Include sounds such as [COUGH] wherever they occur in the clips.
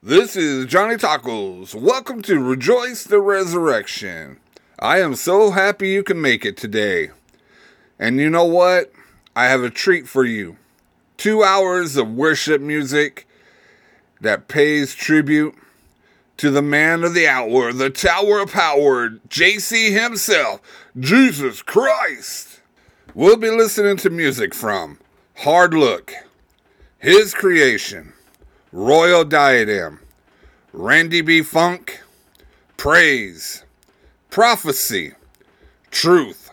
This is Johnny Tacos. Welcome to Rejoice the Resurrection. I am so happy you can make it today. And you know what? I have a treat for you. Two hours of worship music that pays tribute to the man of the hour, the Tower of Power, JC himself, Jesus Christ. We'll be listening to music from Hard Look, His Creation, Royal Diadem, Randy B. Funk, Praize, Prophecy, Truth,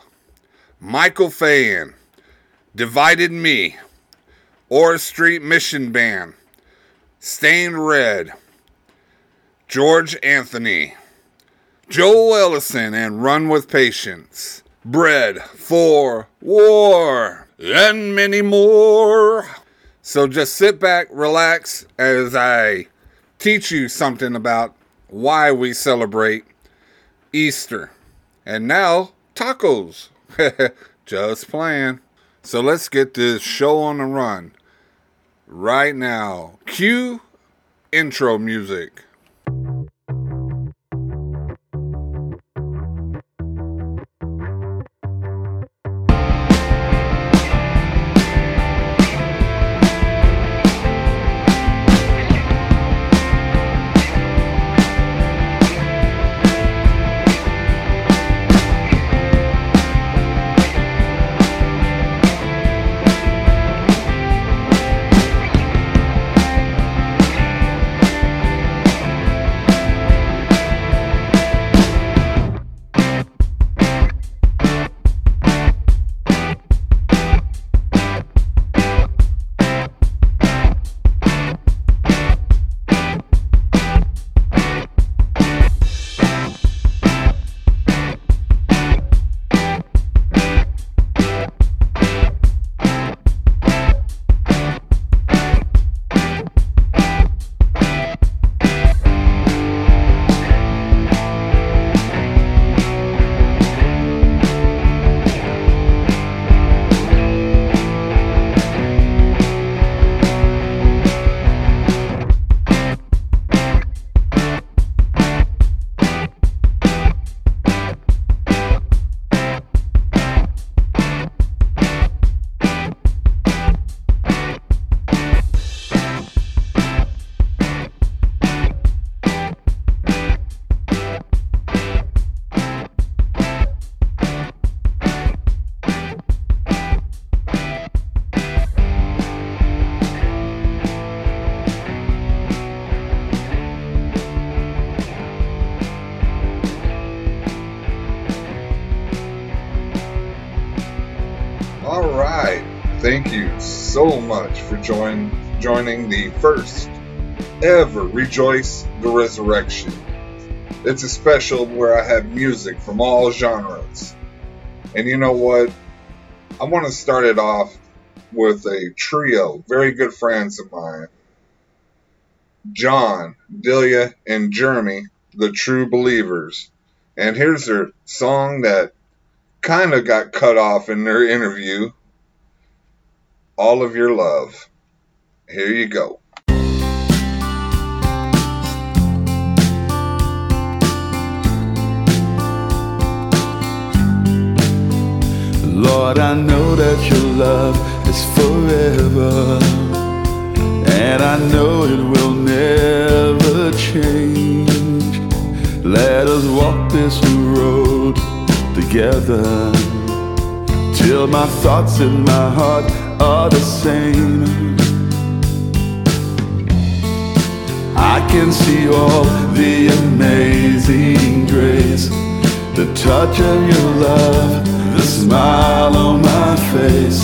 Michael Fayen, Divided Me, Orr Street Mission Band, Stained Red, George Anthony, Joel Ellison, and Run with Patience, Bread for War, and many more. So just sit back, relax as I teach you something about why we celebrate Easter. And now, tacos. [LAUGHS] just playing. So let's get this show on the run right now. Cue intro music. For join, joining the first ever Rejoice the Resurrection. It's a special where I have music from all genres. And you know what? I want to start it off with a trio, very good friends of mine John, Delia, and Jeremy, the True Believers. And here's their song that kind of got cut off in their interview All of Your Love. Here you go. Lord, I know that your love is forever, and I know it will never change. Let us walk this new road together till my thoughts and my heart are the same. I can see all the amazing grace, the touch of your love, the smile on my face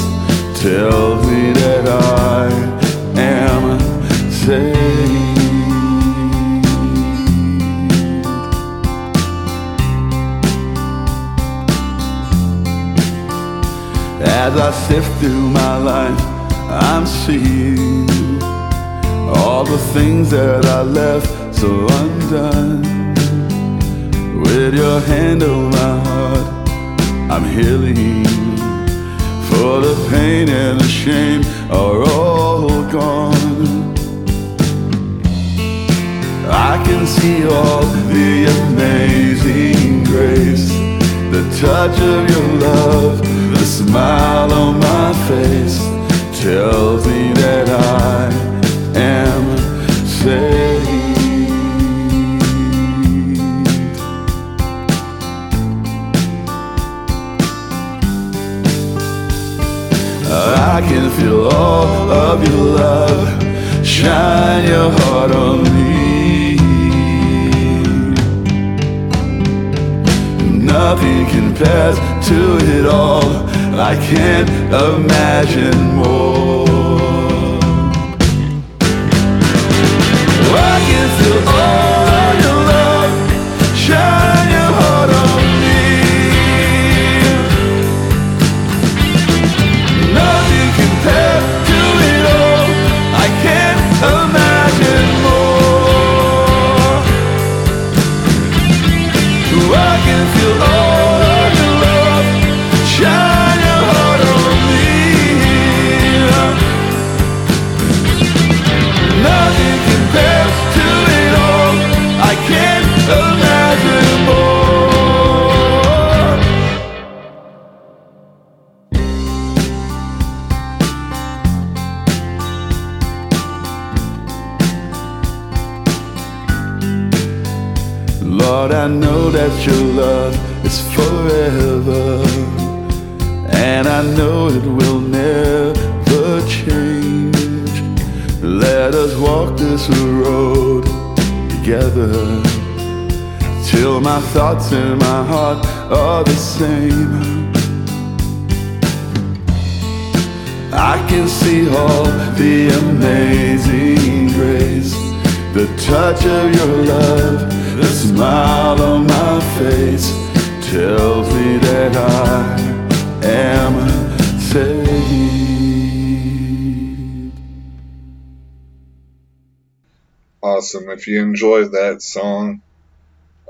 tells me that I am saved. As I sift through my life, I'm seeing all the things that I left so undone. With your hand on my heart, I'm healing. For the pain and the shame are all gone. I can see all the amazing grace, the touch of your love, the smile on my face tells me that I am saved. I can feel all of your love shine your heart on me. Nothing compares to it all. I can't imagine more. I can feel all this road together till my thoughts and my heart are the same. I can see all the amazing grace, the touch of your love, the smile on my face tells me that I am Awesome. If you enjoyed that song,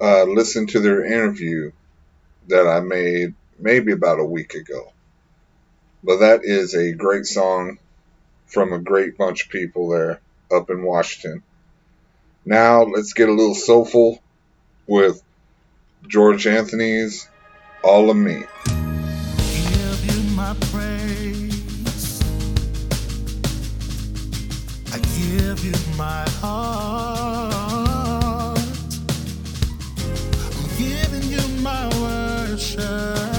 uh, listen to their interview that I made maybe about a week ago. But that is a great song from a great bunch of people there up in Washington. Now let's get a little soulful with George Anthony's All of Me. my heart. Worship.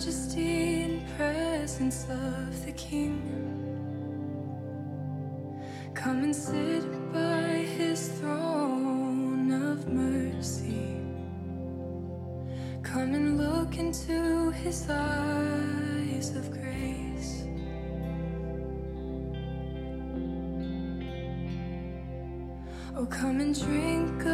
majesty and presence of the King. Come and sit by his throne of mercy. Come and look into his eyes of grace. Oh, come and drink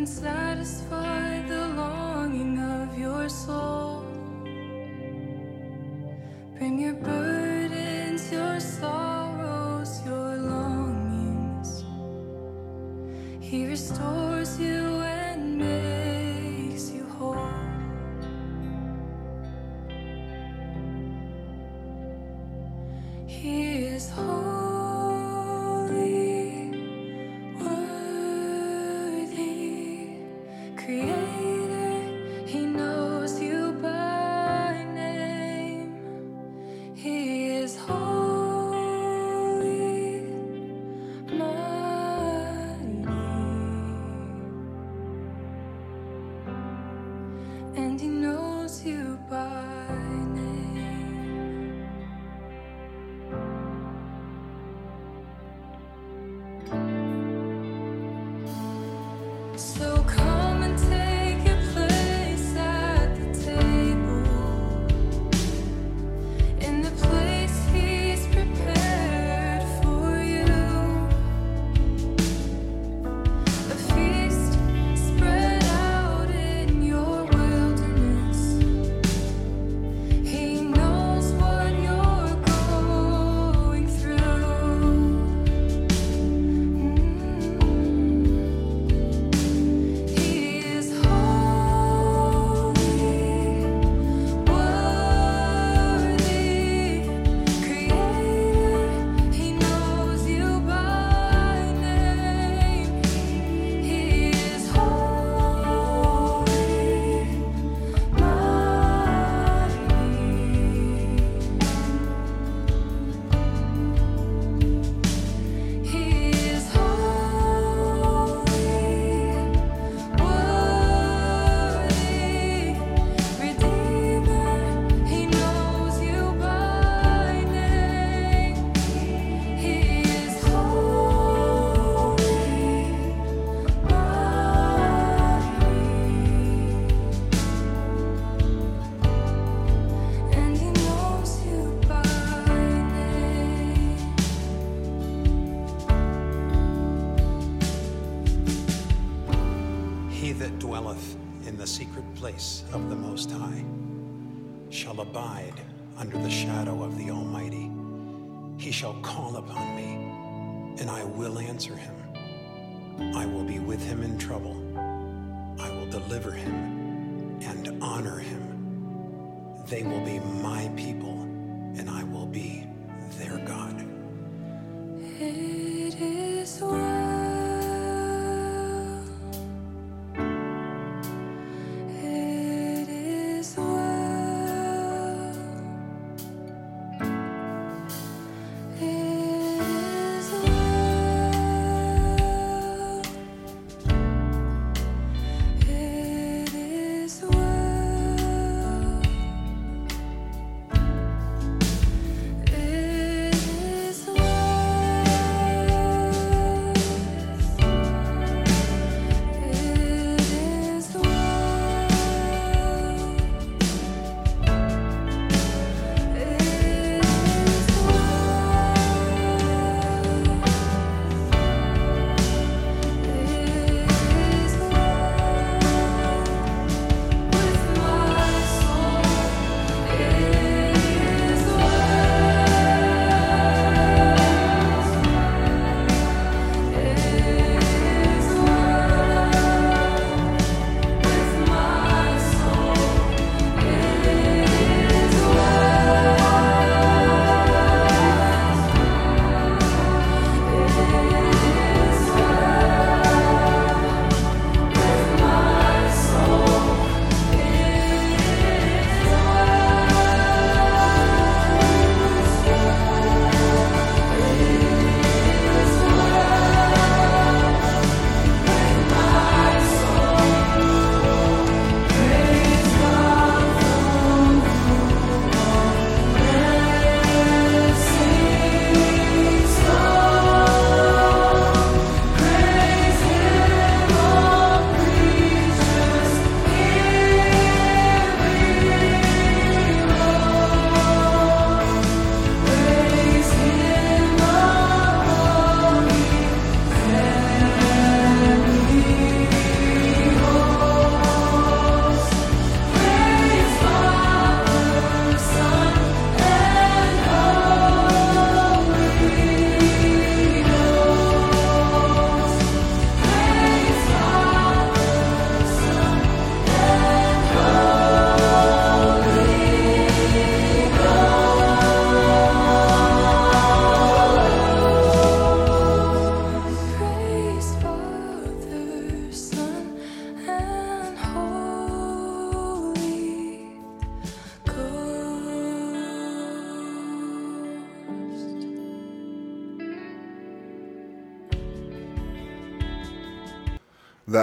and satisfy the longing of your soul. Bring your burdens, your sorrows, your longings. He restores. Answer him. I will be with him in trouble. I will deliver him and honor him. They will be my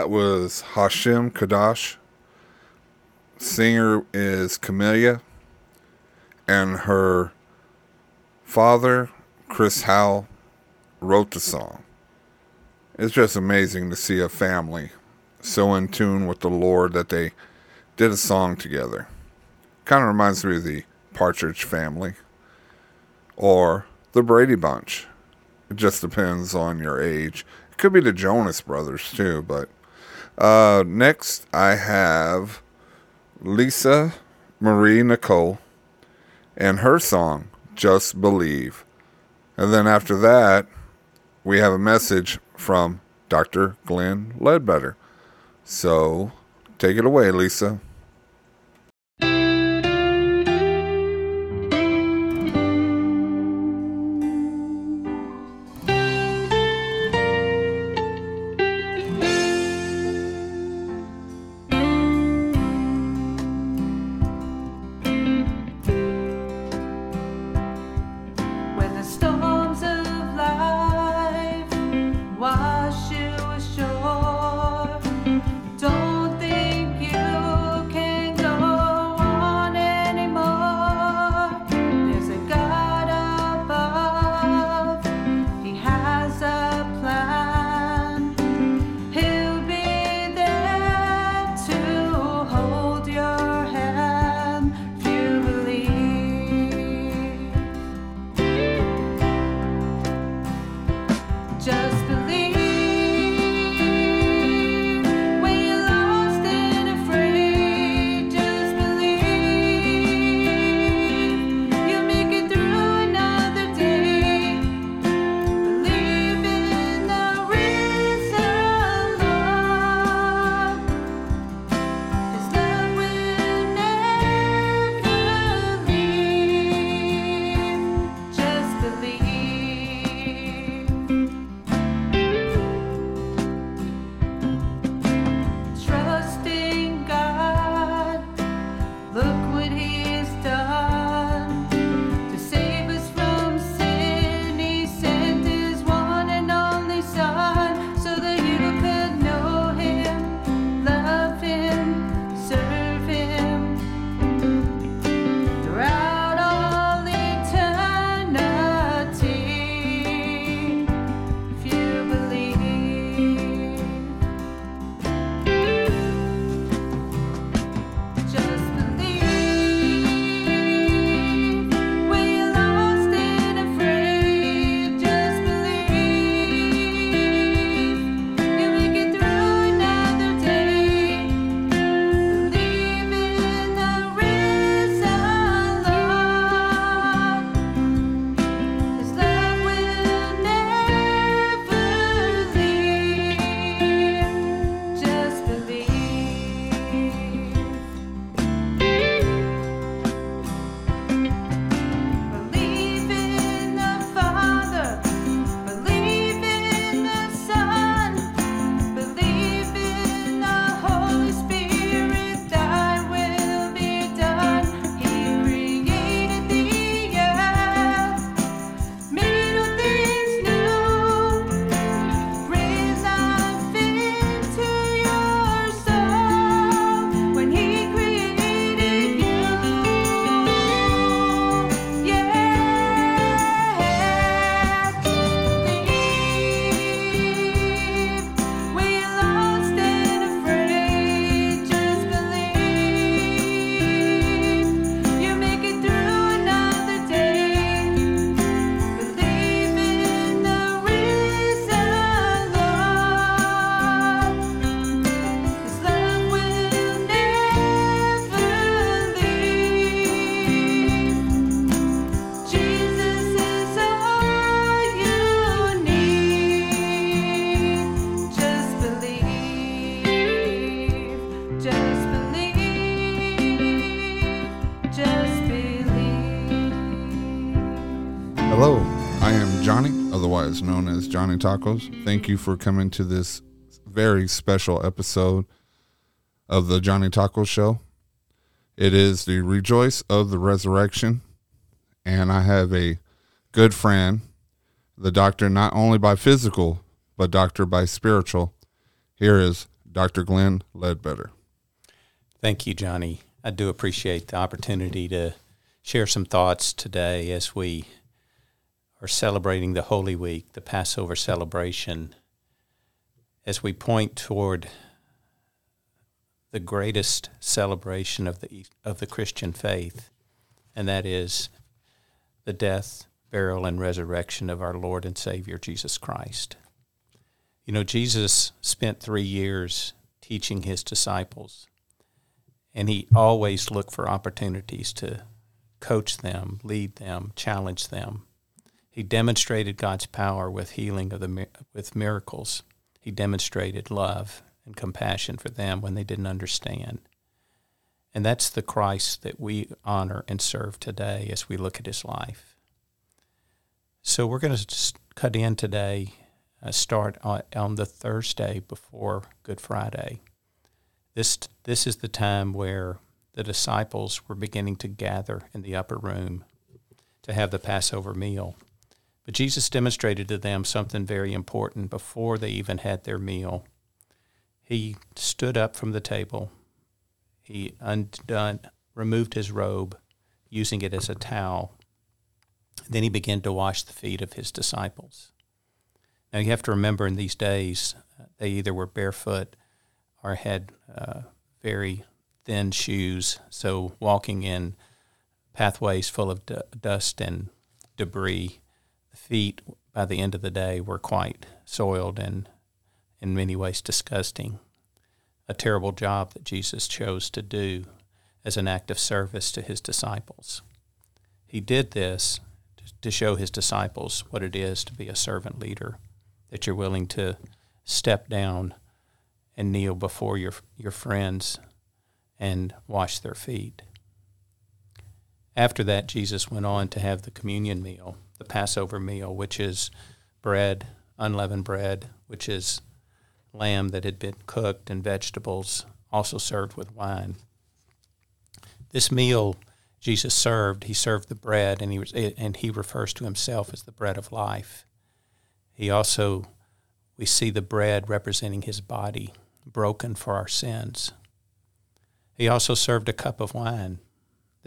That was Hashim Kadash. Singer is Camellia. And her father, Chris Howell, wrote the song. It's just amazing to see a family so in tune with the Lord that they did a song together. Kind of reminds me of the Partridge Family or the Brady Bunch. It just depends on your age. It could be the Jonas Brothers too, but uh, next I have Lisa Marie Nichol and her song Just Believe. And then after that, we have a message from Dr. Glen Ledbetter. So take it away, Lisa. Known as Johnny Tacos. Thank you for coming to this very special episode of the Johnny Tacos Show. It is the Rejoice of the Resurrection, and I have a good friend, the doctor not only by physical, but doctor by spiritual. Here is Dr. Glen Ledbetter. Thank you, Johnny. I do appreciate the opportunity to share some thoughts today as we are celebrating the Holy Week, the Passover celebration, as we point toward the greatest celebration of the of the Christian faith, and that is the death, burial, and resurrection of our Lord and Savior Jesus Christ. You know, Jesus spent three years teaching his disciples, and he always looked for opportunities to coach them, lead them, challenge them. He demonstrated God's power with healing of the with miracles. He demonstrated love and compassion for them when they didn't understand. And that's the Christ that we honor and serve today as we look at his life. So we're going to cut in today, uh, start on, on the Thursday before Good Friday. This, this is the time where the disciples were beginning to gather in the upper room to have the Passover meal. But Jesus demonstrated to them something very important before they even had their meal. He stood up from the table. He undone, removed his robe, using it as a towel. Then he began to wash the feet of his disciples. Now you have to remember in these days, uh, they either were barefoot or had uh, very thin shoes, so walking in pathways full of d- dust and debris, feet by the end of the day were quite soiled and in many ways disgusting. A terrible job that Jesus chose to do as an act of service to his disciples. He did this to show his disciples what it is to be a servant leader, that you're willing to step down and kneel before your, your friends and wash their feet. After that, Jesus went on to have the communion meal, the Passover meal, which is bread, unleavened bread, which is lamb that had been cooked, and vegetables, also served with wine. This meal Jesus served, he served the bread, and he was, and he refers to himself as the bread of life. He also, we see the bread representing his body, broken for our sins. He also served a cup of wine.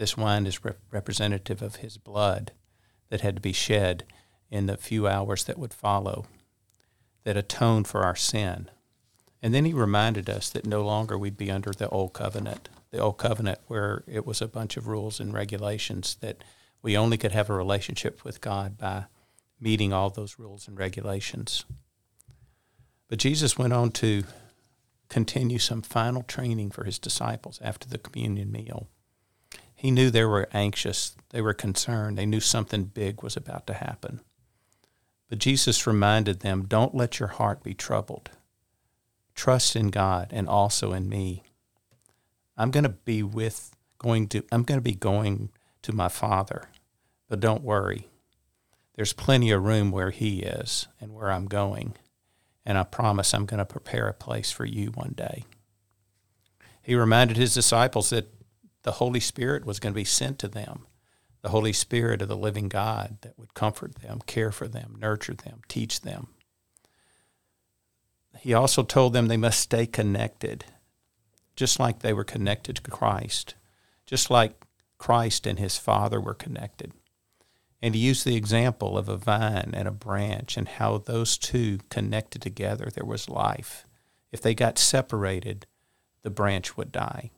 This wine is rep- representative of his blood that had to be shed in the few hours that would follow, that atoned for our sin. And then he reminded us that no longer we'd be under the old covenant, the old covenant where it was a bunch of rules and regulations that we only could have a relationship with God by meeting all those rules and regulations. But Jesus went on to continue some final training for his disciples after the communion meal. He knew they were anxious, they were concerned, they knew something big was about to happen. But Jesus reminded them don't let your heart be troubled. Trust in God and also in me. I'm going to be with going to I'm going to be going to my Father. But don't worry. There's plenty of room where he is and where I'm going. And I promise I'm going to prepare a place for you one day. He reminded his disciples that the Holy Spirit was going to be sent to them, the Holy Spirit of the living God that would comfort them, care for them, nurture them, teach them. He also told them they must stay connected, just like they were connected to Christ, just like Christ and his Father were connected. And he used the example of a vine and a branch and how those two connected together, there was life. If they got separated, the branch would die.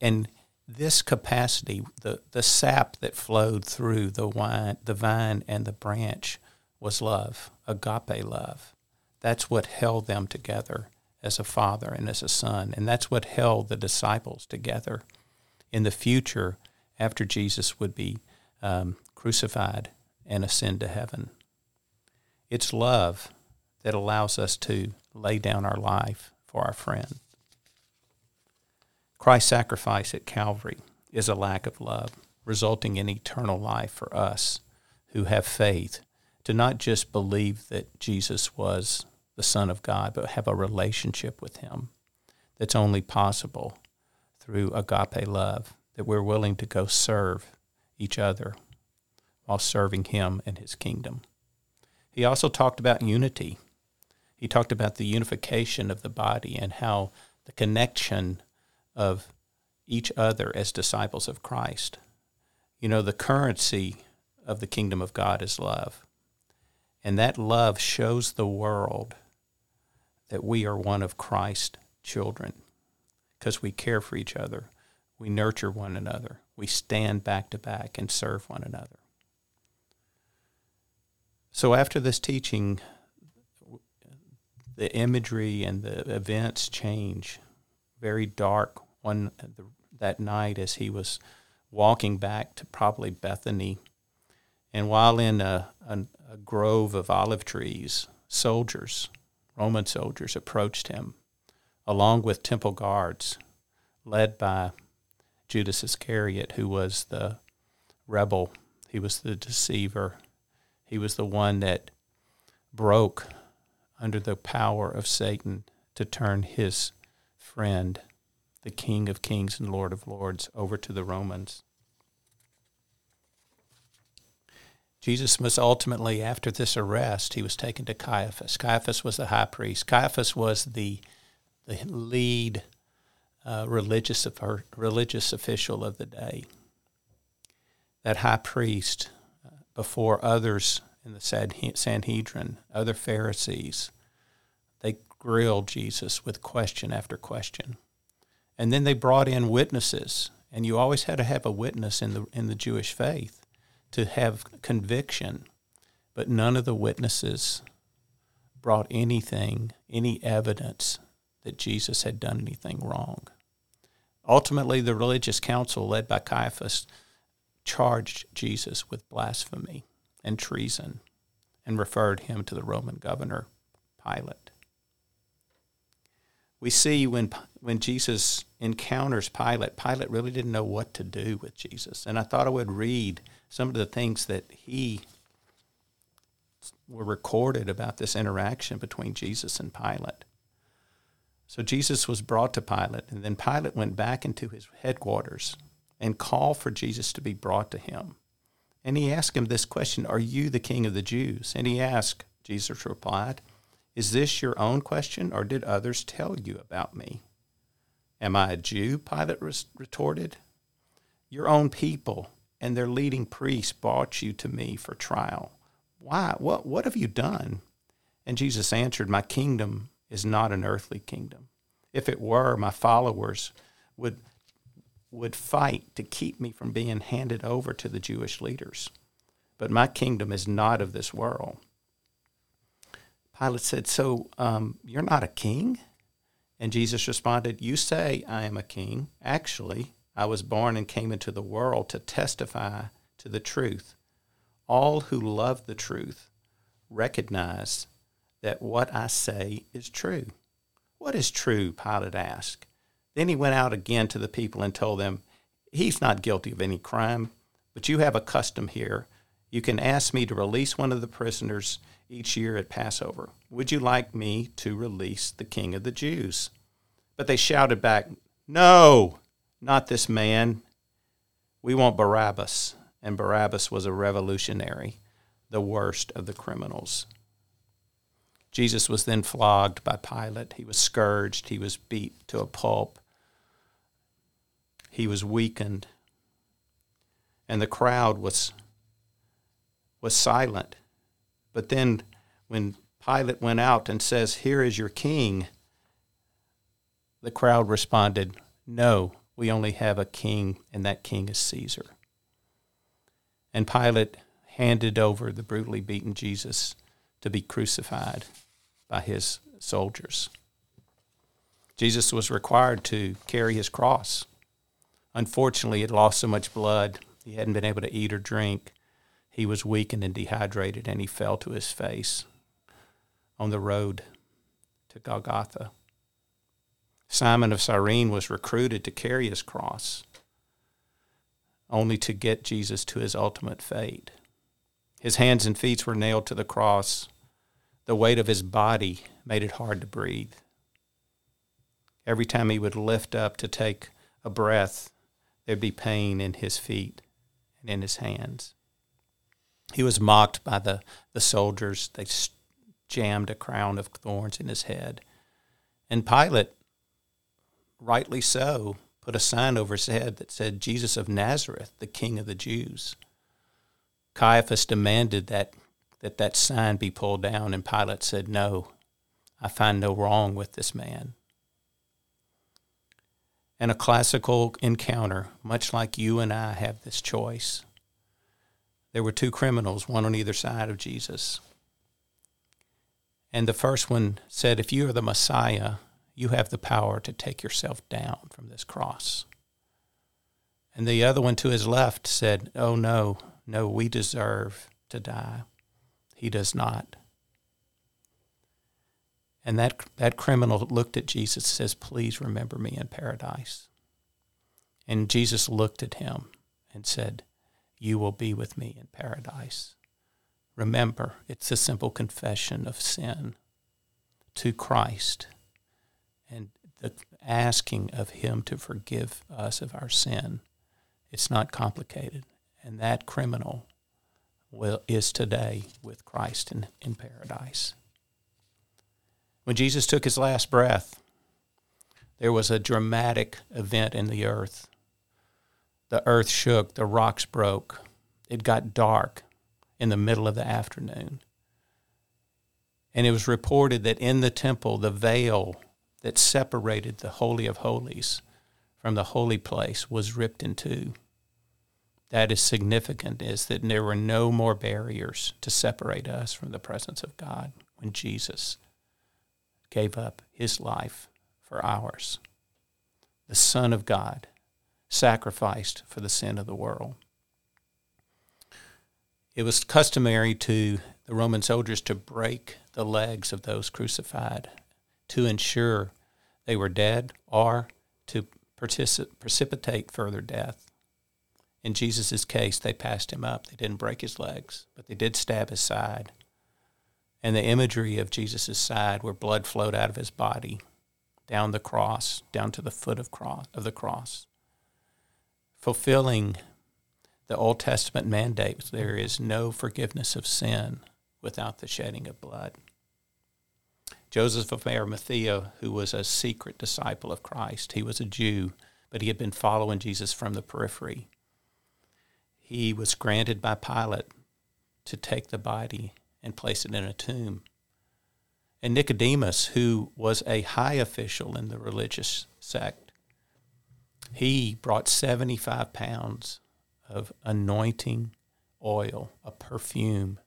And this capacity, the, the sap that flowed through the wine, the vine and the branch was love, agape love. That's what held them together as a father and as a son. And that's what held the disciples together in the future after Jesus would be um, crucified and ascend to heaven. It's love that allows us to lay down our life for our friend. Christ's sacrifice at Calvary is a lack of love, resulting in eternal life for us who have faith to not just believe that Jesus was the Son of God, but have a relationship with Him that's only possible through agape love, that we're willing to go serve each other while serving Him and His kingdom. He also talked about unity. He talked about the unification of the body and how the connection of each other as disciples of Christ. You know, the currency of the kingdom of God is love. And that love shows the world that we are one of Christ's children because we care for each other, we nurture one another, we stand back to back and serve one another. So after this teaching, the imagery and the events change. Very dark one that night as he was walking back to probably Bethany, and while in a, a, a grove of olive trees, soldiers, Roman soldiers, approached him, along with temple guards, led by Judas Iscariot, who was the rebel. He was the deceiver. He was the one that broke under the power of Satan to turn his friend, the King of Kings and Lord of Lords, over to the Romans. Jesus was ultimately, after this arrest, he was taken to Caiaphas. Caiaphas was the high priest. Caiaphas was the, the lead uh, religious, religious official of the day. That high priest, uh, before others in the Sanhedrin, other Pharisees, they grilled Jesus with question after question. And then they brought in witnesses, and you always had to have a witness in the, in the Jewish faith to have conviction, but none of the witnesses brought anything, any evidence that Jesus had done anything wrong. Ultimately, the religious council, led by Caiaphas, charged Jesus with blasphemy and treason and referred him to the Roman governor, Pilate. We see when, when Jesus encounters Pilate, Pilate really didn't know what to do with Jesus. And I thought I would read some of the things that he were recorded about this interaction between Jesus and Pilate. So Jesus was brought to Pilate, and then Pilate went back into his headquarters and called for Jesus to be brought to him. And he asked him this question Are you the king of the Jews? And he asked, Jesus replied, Is this your own question, or did others tell you about me? Am I a Jew? Pilate retorted. Your own people and their leading priests brought you to me for trial. Why? What, what have you done? And Jesus answered, My kingdom is not an earthly kingdom. If it were, my followers would, would fight to keep me from being handed over to the Jewish leaders. But my kingdom is not of this world. Pilate said, So um, you're not a king? And Jesus responded, You say I am a king. Actually, I was born and came into the world to testify to the truth. All who love the truth recognize that what I say is true. What is true? Pilate asked. Then he went out again to the people and told them, He's not guilty of any crime, but you have a custom here. You can ask me to release one of the prisoners each year at Passover. Would you like me to release the king of the Jews? But they shouted back, No! Not this man. We want Barabbas. And Barabbas was a revolutionary, the worst of the criminals. Jesus was then flogged by Pilate. He was scourged. He was beat to a pulp. He was weakened. And the crowd was, was silent. But then when Pilate went out and says, Here is your king, the crowd responded, No, we only have a king, and that king is Caesar. And Pilate handed over the brutally beaten Jesus to be crucified by his soldiers. Jesus was required to carry his cross. Unfortunately, it lost so much blood, he hadn't been able to eat or drink. He was weakened and dehydrated, and he fell to his face on the road to Golgotha. Simon of Cyrene was recruited to carry his cross, only to get Jesus to his ultimate fate. His hands and feet were nailed to the cross. The weight of his body made it hard to breathe. Every time he would lift up to take a breath, there'd be pain in his feet and in his hands. He was mocked by the, the soldiers. They jammed a crown of thorns in his head. And Pilate, rightly so, put a sign over his head that said, Jesus of Nazareth, the King of the Jews. Caiaphas demanded that that, that sign be pulled down, and Pilate said, No, I find no wrong with this man. And a classical encounter, much like you and I have this choice. There were two criminals, one on either side of Jesus. And the first one said, If you are the Messiah, you have the power to take yourself down from this cross. And the other one to his left said, Oh, no, no, we deserve to die. He does not. And that, that criminal looked at Jesus and says, Please remember me in paradise. And Jesus looked at him and said, You will be with me in paradise. Remember, it's a simple confession of sin to Christ and the asking of Him to forgive us of our sin. It's not complicated. And that criminal will, is today with Christ in, in paradise. When Jesus took his last breath, there was a dramatic event in the earth. The earth shook, the rocks broke, it got dark in the middle of the afternoon. And it was reported that in the temple, the veil that separated the Holy of Holies from the holy place was ripped in two. That is significant, is that there were no more barriers to separate us from the presence of God when Jesus gave up his life for ours. The Son of God sacrificed for the sin of the world. It was customary to the Roman soldiers to break the legs of those crucified to ensure they were dead or to partici- precipitate further death. In Jesus' case, they passed him up. They didn't break his legs, but they did stab his side. And the imagery of Jesus' side, where blood flowed out of his body, down the cross, down to the foot of, cross, of the cross, fulfilling the Old Testament mandate there is no forgiveness of sin without the shedding of blood. Joseph of Arimathea, who was a secret disciple of Christ, he was a Jew, but he had been following Jesus from the periphery. He was granted by Pilate to take the body and place it in a tomb. And Nicodemus, who was a high official in the religious sect, he brought 75 pounds of anointing oil, a perfume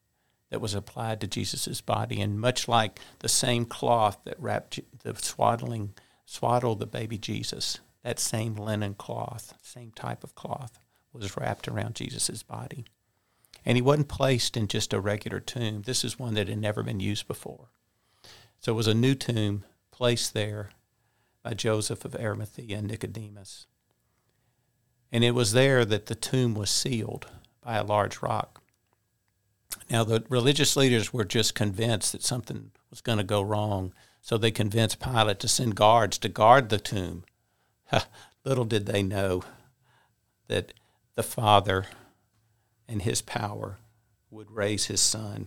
that was applied to Jesus' body. And much like the same cloth that wrapped the swaddling, swaddled the baby Jesus, that same linen cloth, same type of cloth, was wrapped around Jesus' body. And he wasn't placed in just a regular tomb. This is one that had never been used before. So it was a new tomb placed there by Joseph of Arimathea and Nicodemus. And it was there that the tomb was sealed by a large rock. Now, the religious leaders were just convinced that something was going to go wrong, so they convinced Pilate to send guards to guard the tomb. [LAUGHS] Little did they know that the Father and his power would raise his son.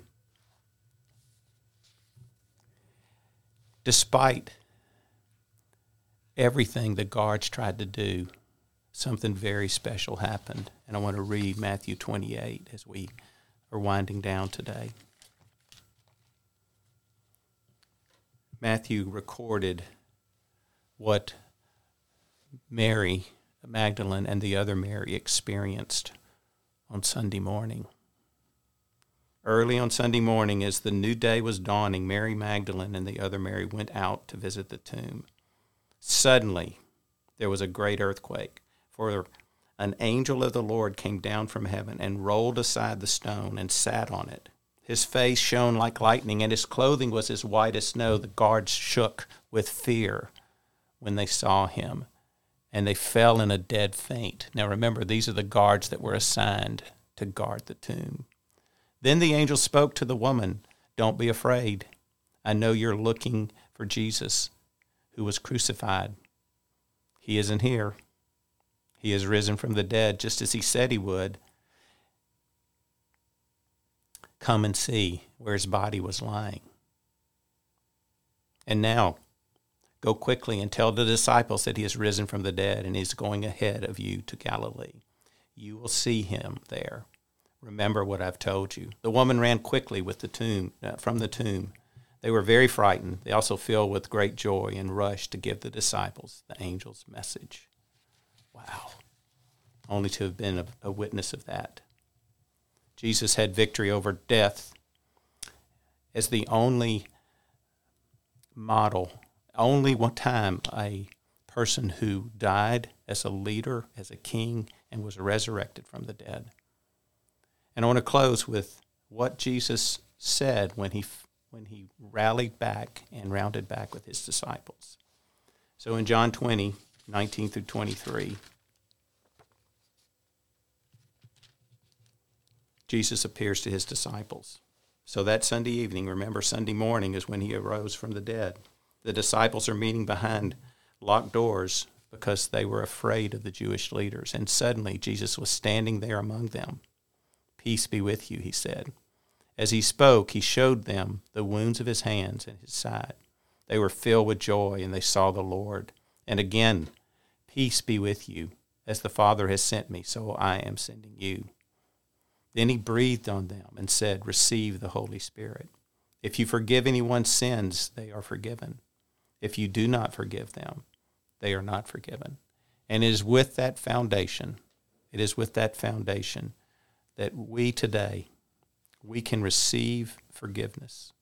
Despite everything the guards tried to do, something very special happened. And I want to read Matthew 28 as we are winding down today. Matthew recorded what Mary Magdalene and the other Mary experienced on Sunday morning. Early on Sunday morning, as the new day was dawning, Mary Magdalene and the other Mary went out to visit the tomb. Suddenly, there was a great earthquake, for an angel of the Lord came down from heaven and rolled aside the stone and sat on it. His face shone like lightning, and his clothing was as white as snow. The guards shook with fear when they saw him, and they fell in a dead faint. Now remember, these are the guards that were assigned to guard the tomb. Then the angel spoke to the woman, Don't be afraid. I know you're looking for Jesus who was crucified. He isn't here. He has risen from the dead, just as he said he would. Come and see where his body was lying. And now, go quickly and tell the disciples that he has risen from the dead and is going ahead of you to Galilee. You will see him there. Remember what I've told you. The woman ran quickly with the tomb uh, from the tomb. They were very frightened. They also filled with great joy and rushed to give the disciples the angel's message. Wow. Only to have been a, a witness of that. Jesus had victory over death as the only model, only one time a person who died as a leader, as a king, and was resurrected from the dead. And I want to close with what Jesus said when he when he rallied back and rounded back with his disciples. So in John 20, 19 through 23, Jesus appears to his disciples. So that Sunday evening, remember, Sunday morning is when he arose from the dead. The disciples are meeting behind locked doors because they were afraid of the Jewish leaders. And suddenly, Jesus was standing there among them. Peace be with you, he said. As he spoke, he showed them the wounds of his hands and his side. They were filled with joy, and they saw the Lord. And again, peace be with you. As the Father has sent me, so I am sending you. Then he breathed on them and said, Receive the Holy Spirit. If you forgive anyone's sins, they are forgiven. If you do not forgive them, they are not forgiven. And it is with that foundation, it is with that foundation that we today, we can receive forgiveness.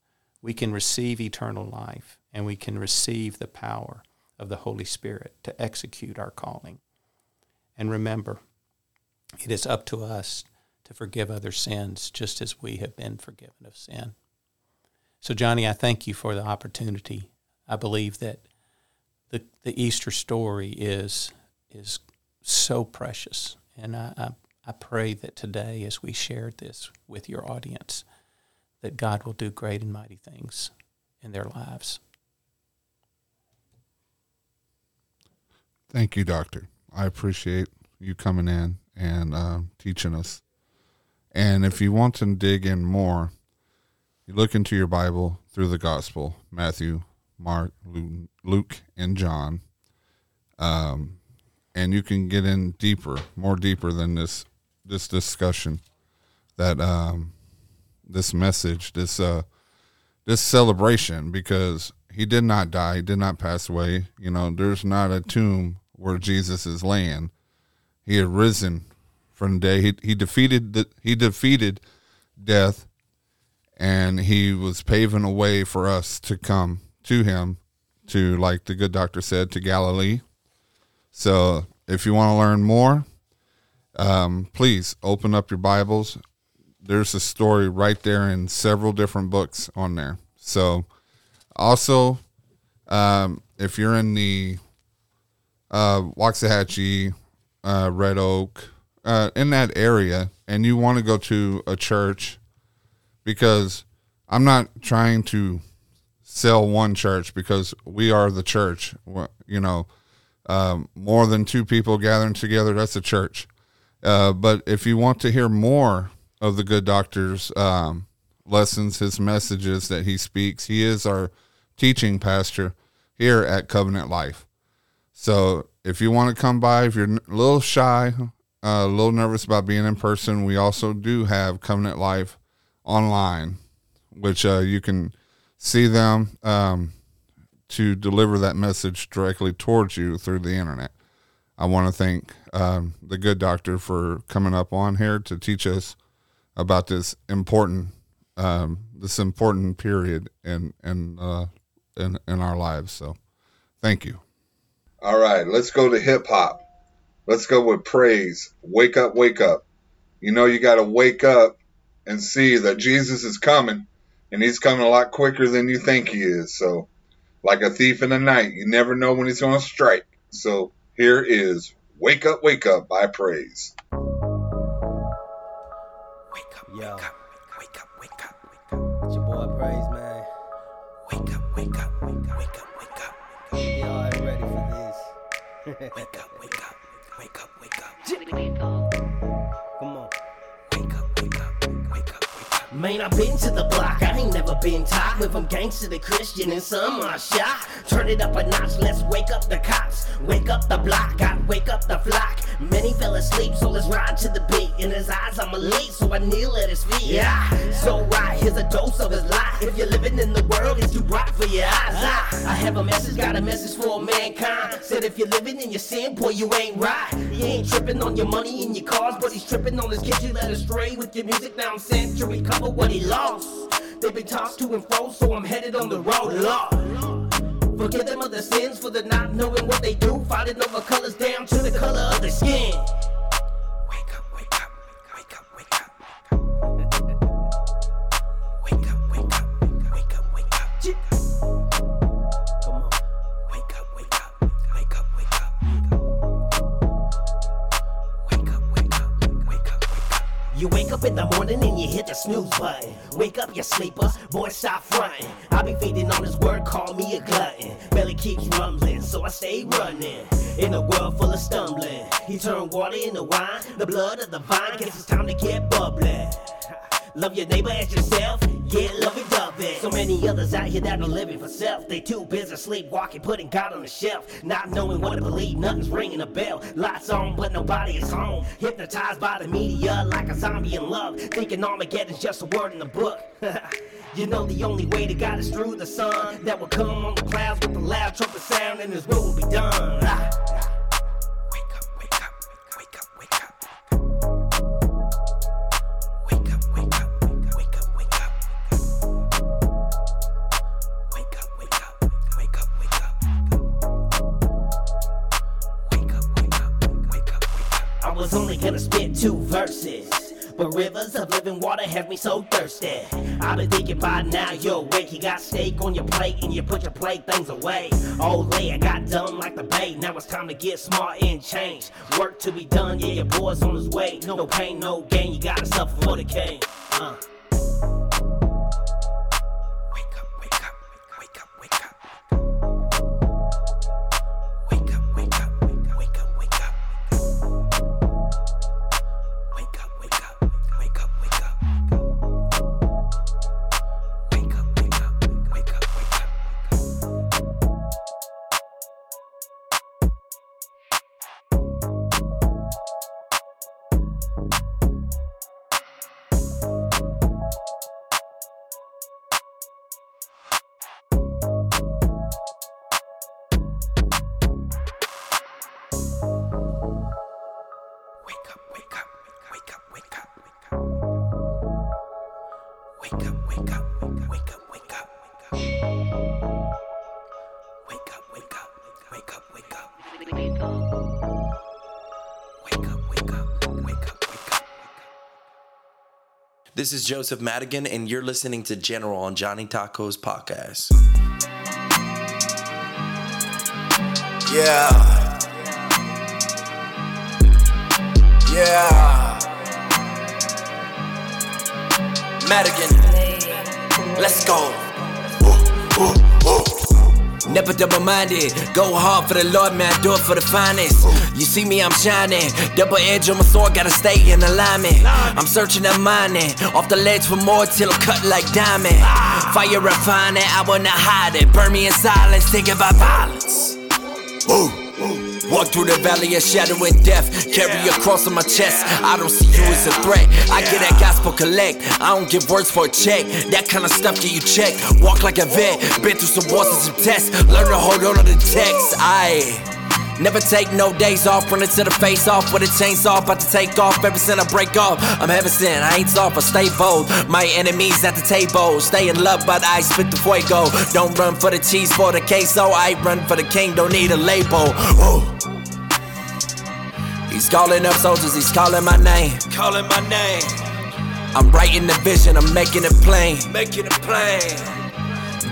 We can receive eternal life, and we can receive the power of the Holy Spirit to execute our calling. And remember, it is up to us to forgive other sins just as we have been forgiven of sin. So, Johnny, I thank you for the opportunity. I believe that the, the Easter story is, is so precious. And I, I, I pray that today, as we shared this with your audience, that God will do great and mighty things in their lives. Thank you, Doctor. I appreciate you coming in and uh, teaching us. And if you want to dig in more, you look into your Bible through the Gospel Matthew, Mark, Luke, and John. Um, and you can get in deeper, more deeper than this this discussion, that um, this message, this uh, this celebration, because he did not die, he did not pass away. You know, there's not a tomb where Jesus is laying. He had risen from day. He he defeated the he defeated death, and he was paving a way for us to come to him, to like the good doctor said, to Galilee. So if you want to learn more, um, please open up your Bibles. There's a story right there in several different books on there. So also, um, if you're in the uh, Waxahachie, uh, Red Oak, uh, in that area, and you want to go to a church, because I'm not trying to sell one church because we are the church. You know, um, more than two people gathering together, that's a church. Uh, but if you want to hear more of the good doctor's um, lessons, his messages that he speaks, he is our teaching pastor here at Covenant Life. So if you want to come by, if you're a little shy, a little nervous about being in person, we also do have Covenant Life online, which uh, you can see them um, to deliver that message directly towards you through the internet. I want to thank um, the good doctor for coming up on here to teach us about this important um, this important period in in uh, in in our lives. So, thank you. All right, let's go to hip hop. Let's go with Praize. Wake up, wake up. You know, you got to wake up and see that Jesus is coming, and he's coming a lot quicker than you think he is. So, like a thief in the night, you never know when he's going to strike. So, here is Wake Up, Wake Up by Praize. Wake up, wake up, wake up, wake up, wake up. It's your boy Praize, man. Wake up, wake up, wake up, wake up, wake up. Y'all ready for this. [LAUGHS] wake up up. Come on. Wake up, wake up, wake up, wake up. Man, I've been to the block, I ain't never been tied. Went from gangster to Christian and some I shot. Turn it up a notch, let's wake up the cops. Wake up the block, got wake up the flock. Many fell asleep, so let's ride to the beat. In his eyes, I'm elite, so I kneel at his feet. Yeah, so right, here's a dose of his lie. If you're living have a message, got a message for mankind. Said if you're living in your sin, boy, you ain't right. He ain't tripping on your money and your cars, but he's tripping on his kids you let astray with your music. Now I'm sent to recover what he lost. They've been tossed to and fro, so I'm headed on the road, Lord. Forgive them of their sins for the not knowing what they do, fighting over colors down to the color of their skin. You wake up in the morning and you hit the snooze button. Wake up, you sleeper, boy, stop fronting. I be feeding on his word, call me a glutton. Belly keeps rumbling, so I stay running. In a world full of stumbling, he turned water into wine. The blood of the vine, guess it's time to get bubbling. Love your neighbor as yourself, get lovey dovey. So many others out here that are living for self. They too busy sleepwalking, putting God on the shelf. Not knowing what to believe, nothing's ringing a bell. Lights on, but nobody is home. Hypnotized by the media like a zombie in love. Thinking Armageddon's just a word in the book. [LAUGHS] you know the only way to God is through the sun. That will come on the clouds with the loud trumpet sound, and His will will be done. Ah. [LAUGHS] was only gonna spit two verses. But rivers of living water have me so thirsty. I've been thinking by now you're awake. You got steak on your plate and you put your plate things away. Lay, I got dumb like the bay. Now it's time to get smart and change. Work to be done, yeah, your boy's on his way. No pain, no gain. You gotta suffer for the cane. Uh. This is Joseph Madigan, and you're listening to General on Johnny Taco's podcast. Yeah. Yeah. Madigan. Let's go. Never double minded. Go hard for the Lord, man. I do it for the finest. You see me, I'm shining. Double edge on my sword, gotta stay in alignment. I'm searching and mining. Off the ledge for more till I'm cut like diamond. Fire refining, I will not hide it. Burn me in silence, thinking about violence. Walk through the valley of shadow and death. Carry a cross on my chest. I don't see you as a threat. I get that gospel collect. I don't give words for a check. That kind of stuff get you checked. Walk like a vet. Been through some wars and some tests. Learn to hold on to the text. I. Never take no days off, running to the face off with a chainsaw, about to take off. Ever since I break off, I'm heaven sent. I ain't soft, I stay bold. My enemies at the table, stay in love, but I spit the fuego. Don't run for the cheese, for the queso. I run for the king, don't need a label. He's calling up soldiers, he's calling my name. Calling my name. I'm writing the vision, I'm making it plain. Making it plain.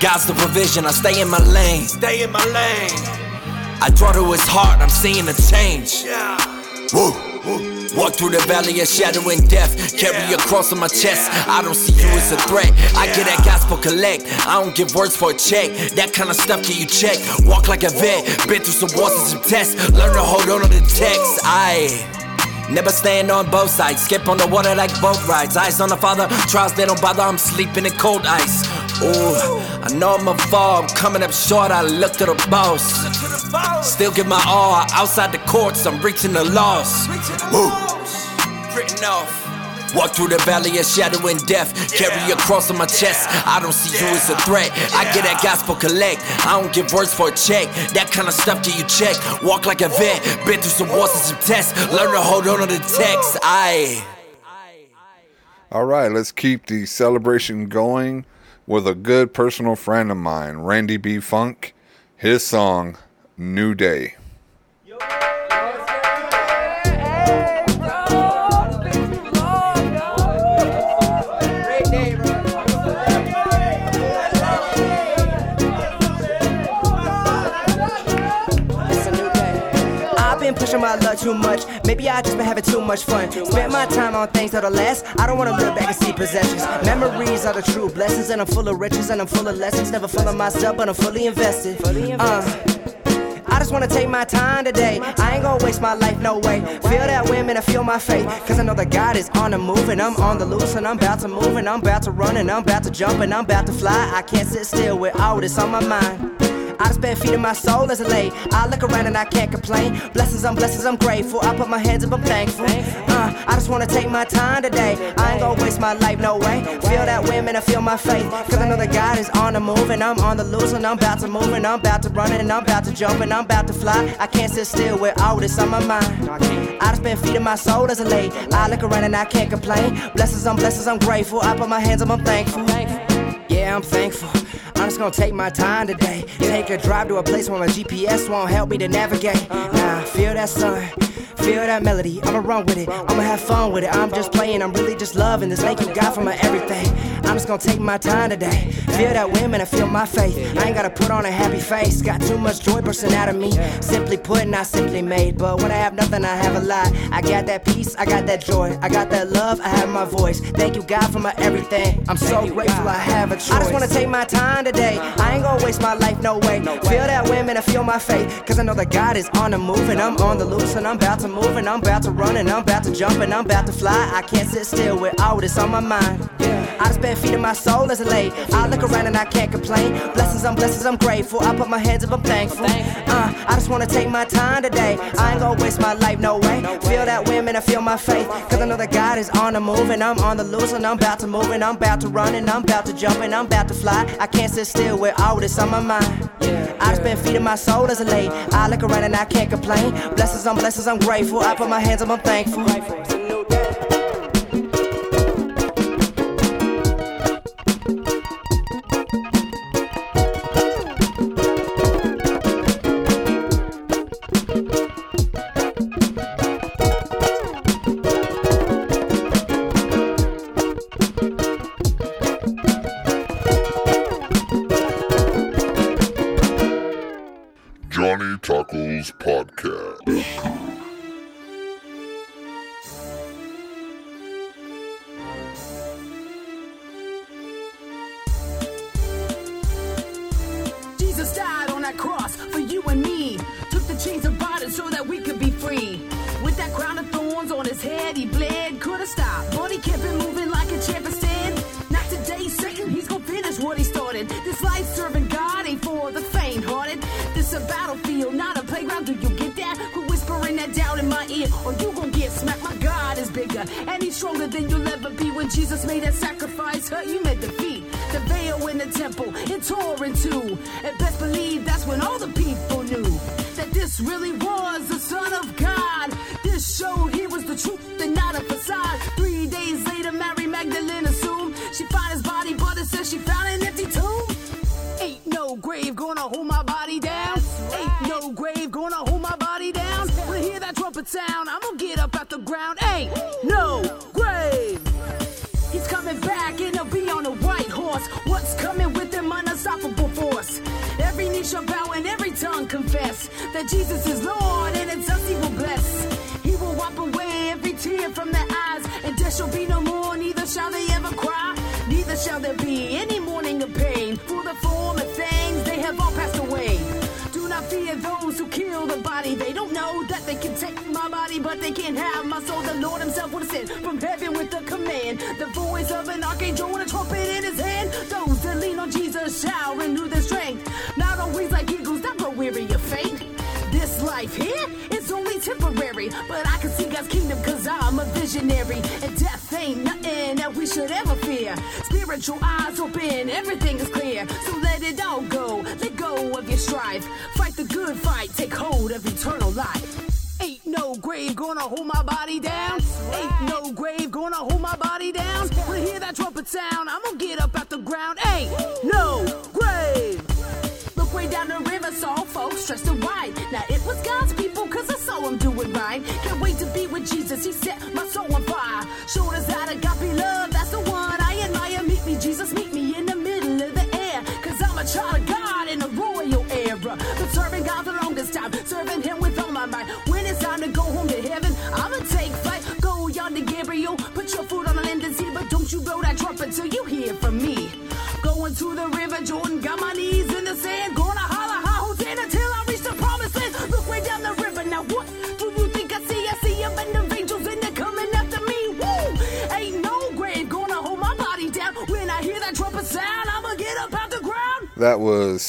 God's the provision, I stay in my lane. Stay in my lane. I draw to his heart, I'm seeing a change. Yeah. Woo. Walk through the valley of shadow and death. Carry a cross on my chest. I don't see you as a threat. I get that gospel collect. I don't give words for a check. That kind of stuff can you check. Walk like a vet. Been through some wars and some tests. Learn to hold on to the text. I. Never stand on both sides, skip on the water like boat rides. Eyes on the father, trials they don't bother. I'm sleeping in cold ice. Ooh, I know I'm a fall, I'm coming up short. I look to the boss. Still give my all outside the courts. I'm reaching the loss. Woo. Written off. Walk through the valley of shadow and death. Carry a cross on my chest. I don't see you as a threat. I get that gospel collect. I don't give words for a check. That kind of stuff get you checked. Walk like a vet. Been through some wars and some tests. Learn to hold on to the text. I. All right, let's keep the celebration going with a good personal friend of mine, Randy B. Funk. His song, New Day. It's Pushing my luck too much. Maybe I just been having too much fun. Spent my time on things that'll last. I don't wanna look back and see possessions. Memories are the true blessings, and I'm full of riches and I'm full of lessons. Never full of myself, but I'm fully invested. Uh, I just wanna take my time today. I ain't gonna waste my life, no way. Feel that women and I feel my faith. Cause I know that God is on the move and I'm on the loose and I'm about to move and I'm about to run and I'm about to jump and I'm about to fly. I can't sit still with all this on my mind. I just been feeding my soul as a lay. I look around and I can't complain. Blessings I'm blessings, I'm grateful. I put my hands up, I'm thankful. Uh, I just wanna take my time today. I ain't gonna waste my life, no way. Feel that women and I feel my faith. Cause I know that God is on the move and I'm on the loose and I'm about to move and I'm about to run and I'm about to jump and I'm about to fly. I can't sit still with all this on my mind. I just been feeding my soul as a lay. I look around and I can't complain. Blessings I'm blessings, I'm grateful. I put my hands up, I'm thankful. Yeah, I'm thankful. I'm just gonna take my time today. Take a drive to a place where my GPS won't help me to navigate. Nah, feel that sun. Feel that melody, I'ma run with it. I'ma have fun with it. I'm just playing, I'm really just loving this. Thank you, God, for my everything. I'm just gonna take my time today. Feel that women and feel my faith. I ain't gotta put on a happy face. Got too much joy bursting out of me. Simply put, not simply made. But when I have nothing, I have a lot. I got that peace, I got that joy. I got that love, I have my voice. Thank you, God, for my everything. I'm so grateful I have a choice. I just wanna take my time today. I ain't gonna waste my life, no way. Feel that women and feel my faith. Cause I know that God is on the move and I'm on the loose and I'm about to move and I'm about to run and I'm about to jump and I'm about to fly. I can't sit still with all this on my mind. I just been feeding my soul as a lay. I look around and I can't complain. Blessings I'm blessings, I'm grateful. I put my hands up, I'm thankful. Uh, I just wanna take my time today. I ain't gonna waste my life, no way. Feel that women and I feel my faith. Cause I know that God is on the move and I'm on the loose and I'm about to move and I'm about to run and I'm about to jump and I'm about to fly. I can't sit still with all this on my mind. I just been feeding my soul as a lay. I look around and I can't complain. Blessings I'm blessings, I'm grateful. I put my hands up, I'm thankful.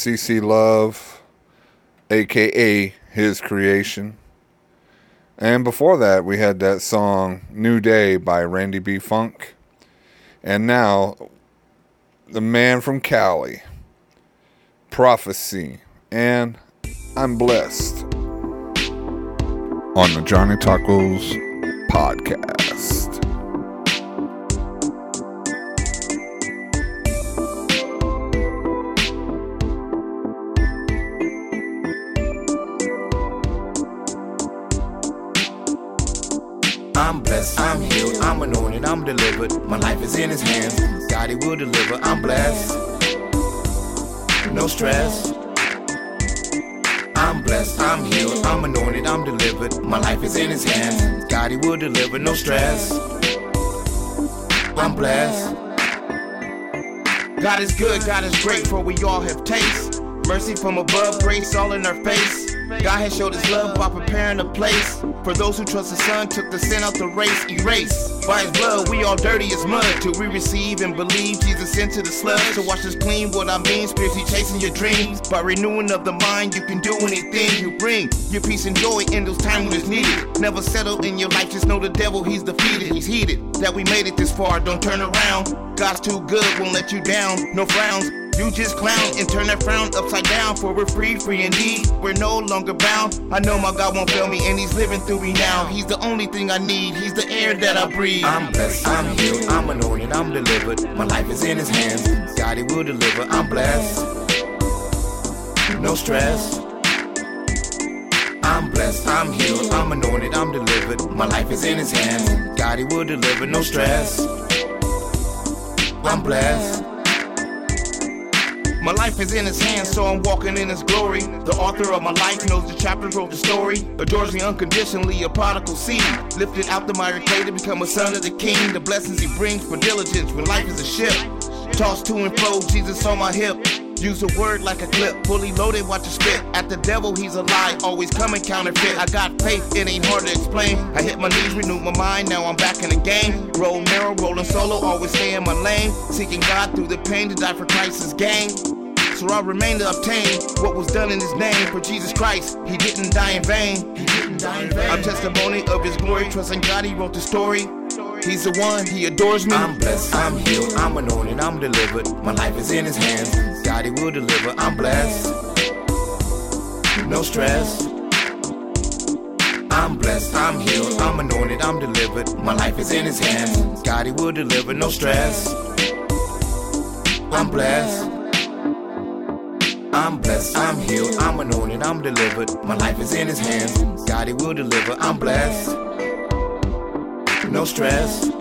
CC Love, aka His Creation. And before that, we had that song New Day by Randy B. Funk. And now, the man from Cali, Profosee, and I'm Blessed on the Johnny Tacos podcast. Blessed, I'm healed, I'm anointed, I'm delivered. My life is in his hands. God, he will deliver. No stress. I'm blessed. God is good, God is great, for we all have taste. Mercy from above, grace all in our face. God has showed his love by preparing a place. For those who trust the Son, took the sin out the race, erase. By his blood, we all dirty as mud. Till we receive and believe Jesus into the sludge. To wash us clean, what I mean, spiritually chasing your dreams. By renewing of the mind, you can do anything. You bring your peace and joy in those times when it's needed. Never settle in your life, just know the devil, he's defeated. He's heated. That we made it this far, don't turn around. God's too good, won't let you down. No frowns. You just clown and turn that frown upside down. For we're free, free indeed. We're no longer bound. I know my God won't fail me, and He's living through me now. He's the only thing I need. He's the air that I breathe. I'm blessed, I'm healed, I'm anointed, I'm delivered. My life is in His hands. God, He will deliver. I'm blessed. No stress. I'm blessed, I'm healed, I'm anointed, I'm delivered. My life is in His hands. God, He will deliver. No stress. I'm blessed. My life is in his hands, so I'm walking in his glory. The author of my life knows the chapters, wrote the story. Adores me unconditionally, a prodigal seed. Lifted out the miry clay to become a son of the king. The blessings he brings for diligence when life is a ship. Tossed to and fro, Jesus on my hip. Use a word like a clip, fully loaded, watch it spit. At the devil, he's a lie, always coming counterfeit. I got faith, it ain't hard to explain. I hit my knees, renewed my mind, now I'm back in the game. Roll narrow, rolling solo, always stay in my lane. Seeking God through the pain to die for Christ's gain. So I remain to obtain what was done in his name. For Jesus Christ, he didn't die in vain. He didn't die in vain. I'm testimony of his glory, trusting God, he wrote the story. He's the one, he adores me. I'm blessed, I'm healed, I'm anointed, I'm delivered. My life is in his hands. God, he will deliver. I'm blessed. No stress. I'm blessed, I'm healed, I'm anointed, I'm delivered. My life is in his hands. God, he will deliver. No stress. I'm blessed. I'm blessed, I'm healed, I'm anointed, I'm delivered. My life is in his hands. God, he will deliver. I'm blessed. No stress.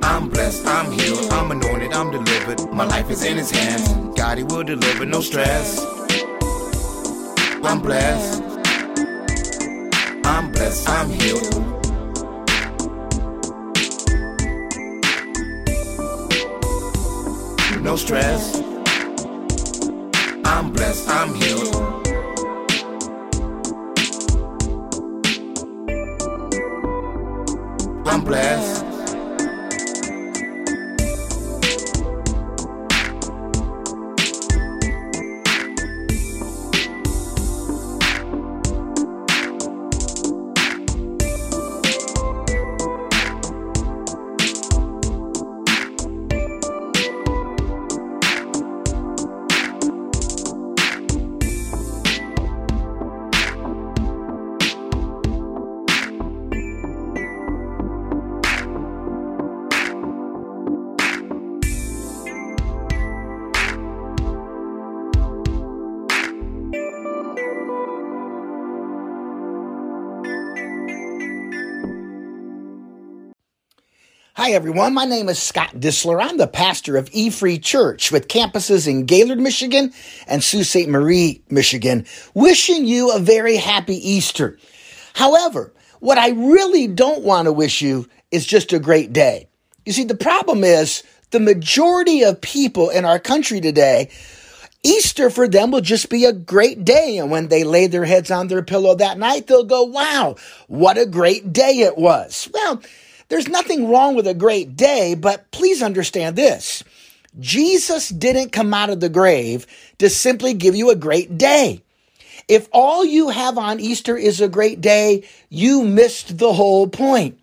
I'm blessed, I'm healed, I'm anointed, I'm delivered. My life is in his hands. God, he will deliver. No stress. I'm blessed. I'm blessed, I'm healed. No stress. I'm blessed, I'm healed. I'm blessed. Everyone. My name is Scott Distler. I'm the pastor of E Free Church with campuses in Gaylord, Michigan and Sault Ste. Marie, Michigan, wishing you a very happy Easter. However, what I really don't want to wish you is just a great day. You see, the problem is the majority of people in our country today, Easter for them will just be a great day. And when they lay their heads on their pillow that night, they'll go, wow, what a great day it was. Well, there's nothing wrong with a great day, but please understand this. Jesus didn't come out of the grave to simply give you a great day. If all you have on Easter is a great day, you missed the whole point.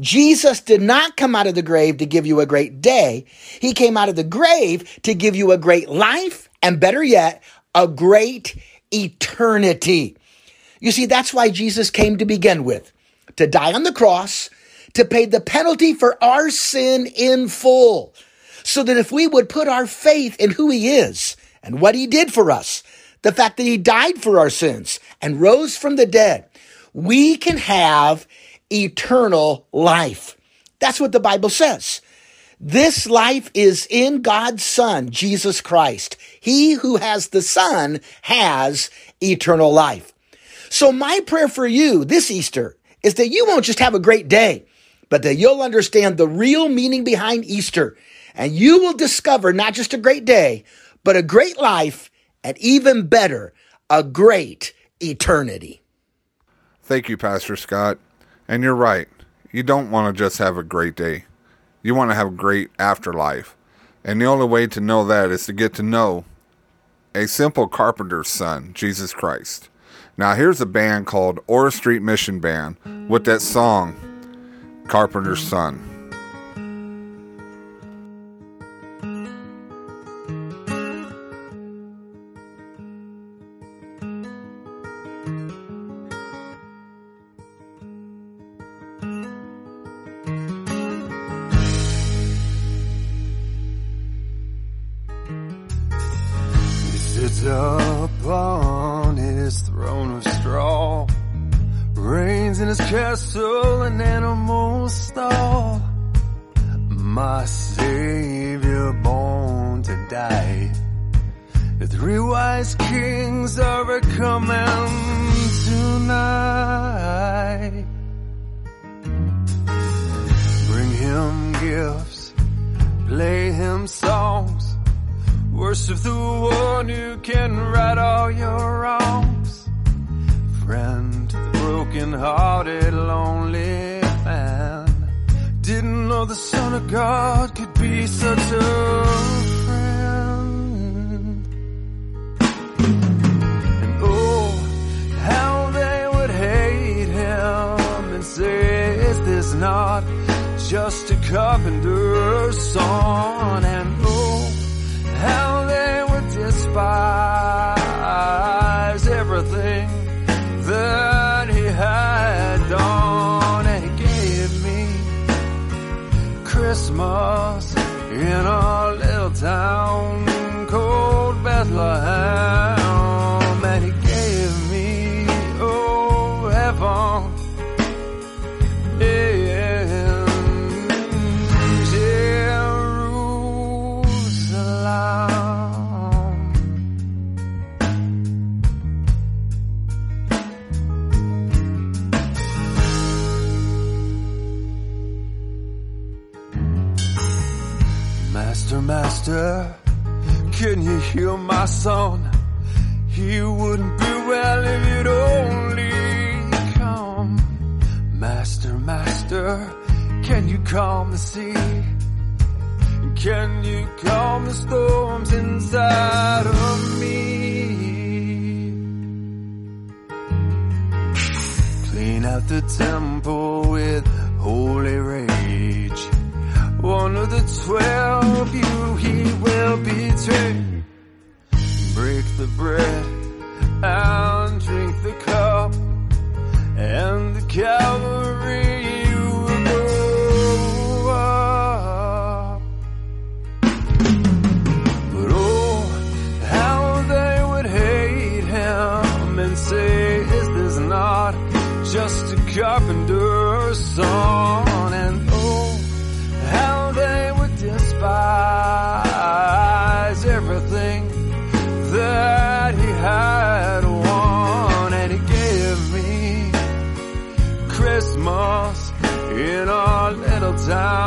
Jesus did not come out of the grave to give you a great day. He came out of the grave to give you a great life and better yet, a great eternity. You see, that's why Jesus came to begin with, to die on the cross, to pay the penalty for our sin in full. So that if we would put our faith in who he is and what he did for us, the fact that he died for our sins and rose from the dead, we can have eternal life. That's what the Bible says. This life is in God's Son, Jesus Christ. He who has the Son has eternal life. So my prayer for you this Easter is that you won't just have a great day, but that you'll understand the real meaning behind Easter and you will discover not just a great day, but a great life and even better, a great eternity. Thank you, Pastor Scott. And you're right. You don't want to just have a great day. You want to have a great afterlife. And the only way to know that is to get to know a simple carpenter's son, Jesus Christ. Now, here's a band called Ora Street Mission Band with that song, Carpenter's mm-hmm. Son. He sits upon his throne of straw, reigns in his castle My Savior born to die. The three wise kings are coming tonight. Bring him gifts, play him songs. Worship the one who can right all your wrongs. Friend to the broken hearted, lonely. Didn't know the Son of God could be such a friend. And oh, how they would hate him and say, Is this not just a carpenter's son? And oh, how they would despise Christmas in our little town heal my son? He wouldn't be well if you'd only come. Master, Master, Can you calm the sea? Can you calm the storms inside of me? Clean out the temple with holy rage. One of the twelve you he will betray. Break the bread and drink the cup, and the Calvary you will go up. But oh, how they would hate him and say, Is this not just a carpenter's little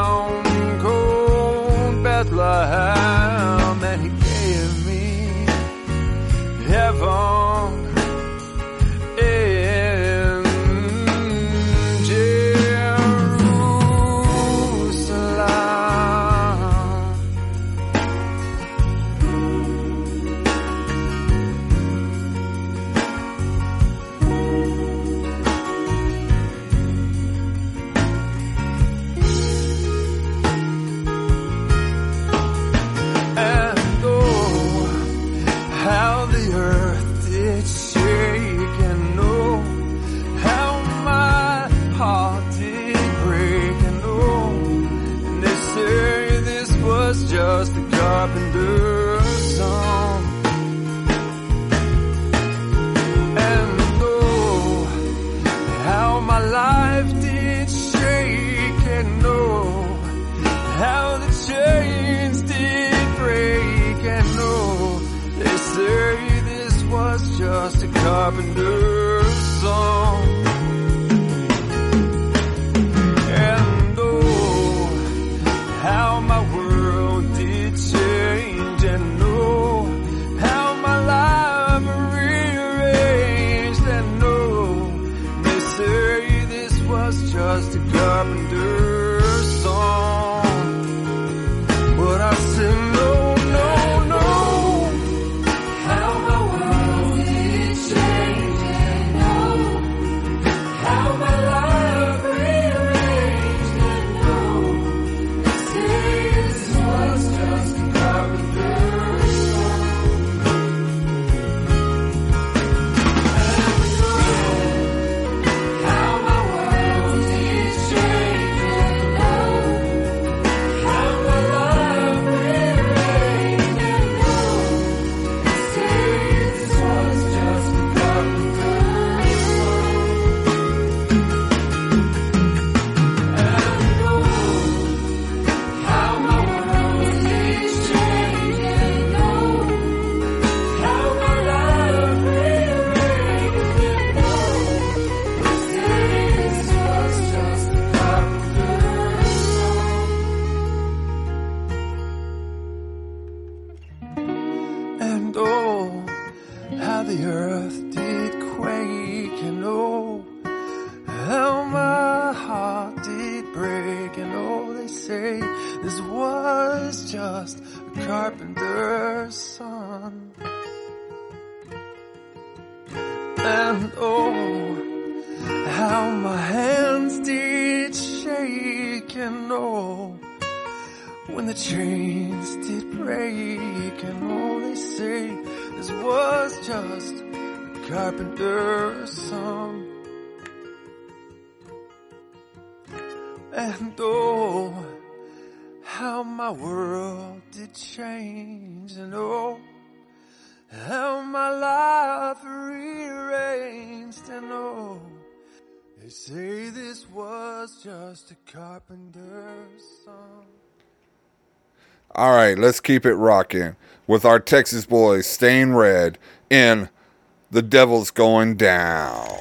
when the chains did break, and oh, they say this was just a carpenter's song. And oh, how my world did change, and oh, how my life rearranged, and oh, they say this was just a carpenter's son. All right, let's keep it rocking with our Texas boys Stained Red in The Devil's Going Down.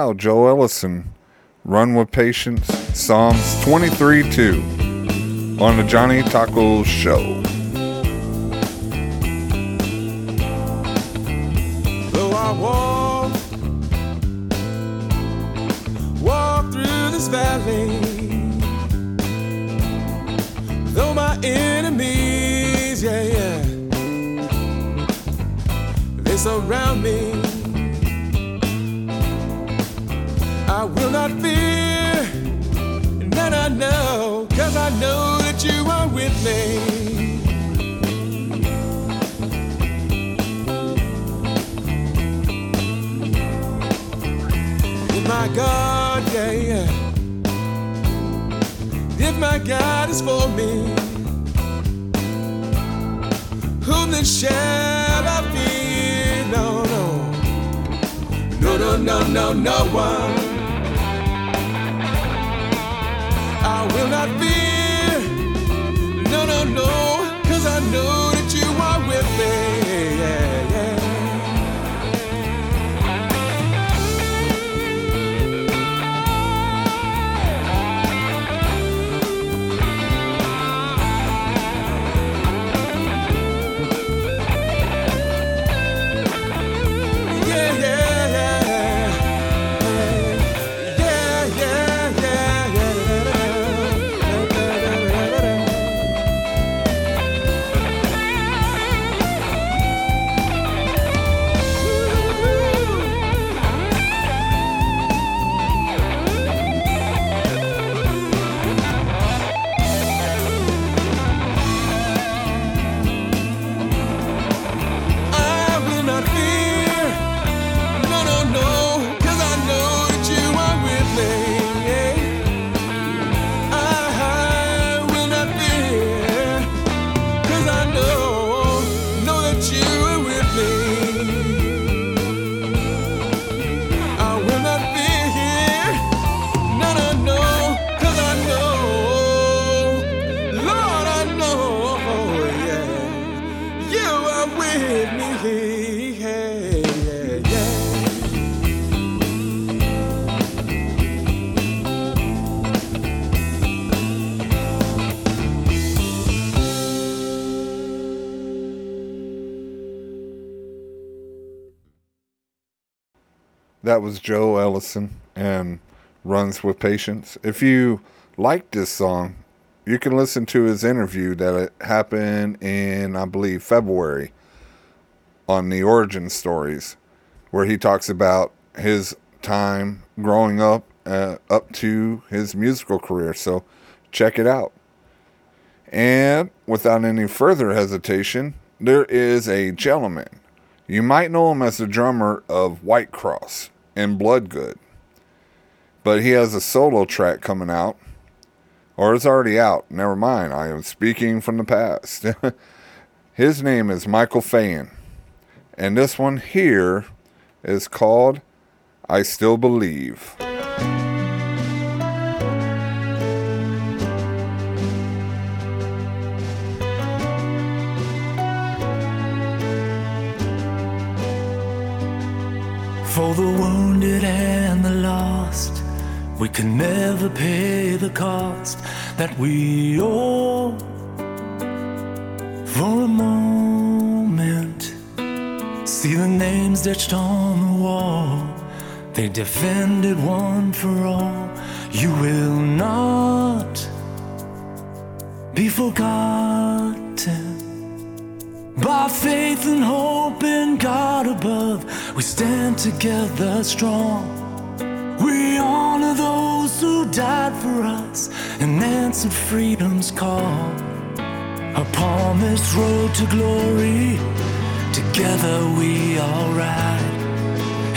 Now, Joe Ellison. Run with Patience, Psalms 23 2 on the Johnny Taco Show. Though I walk, walk through this valley, though my enemies, yeah, yeah, they surround me. I will not fear, and that I know, cause I know that you are with me. If my God, yeah, yeah. If my God is for me, whom then shall I fear? No, no, no, no, no, no, no one. I will not fear. No, no, no, cause I know That was Joe Ellison and Runs with Patience. If you like this song, you can listen to his interview that happened in, I believe, February on the origin stories, where he talks about his time growing up uh, up to his musical career. So check it out. And without any further hesitation, there is a gentleman. You might know him as the drummer of White Cross and Bloodgood. But he has a solo track coming out. Or it's already out. Never mind. I am speaking from the past. [LAUGHS] His name is Michael Feighan. And this one here is called I Still Believe. The wounded and the lost, we can never pay the cost that we owe. For a moment, see the names etched on the wall. They defended one for all. You will not be forgotten. By faith and hope in God above, we stand together strong. We honor those who died for us and answered freedom's call. Upon this road to glory, together we all ride.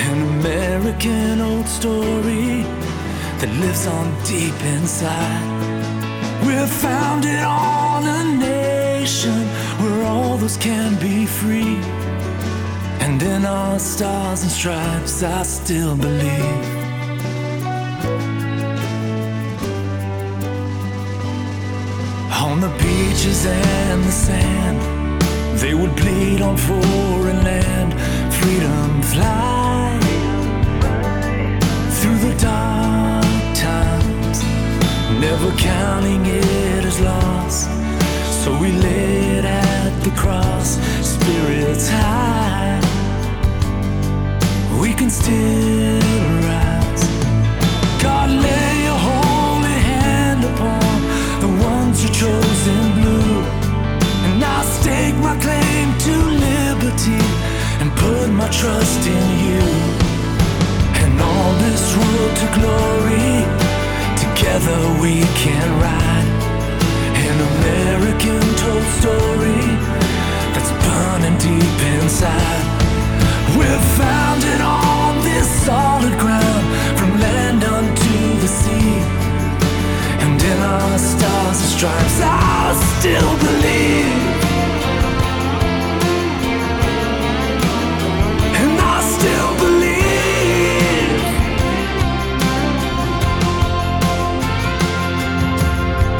An American old story that lives on deep inside. We're founded on a nation where all those can be free. And in our stars and stripes, I still believe. On the beaches and the sand, they would bleed on foreign land. Freedom fly through the dark times, never counting it as loss. So we lay it at the cross, spirits high. We can still rise. God, lay your holy hand upon the ones you chose in blue. And I stake my claim to liberty and put my trust in you. And all this road to glory, together we can ride. An American told story that's burning deep inside. We're founded on this solid ground from land unto the sea. And in our stars and stripes, I still believe. And I still believe.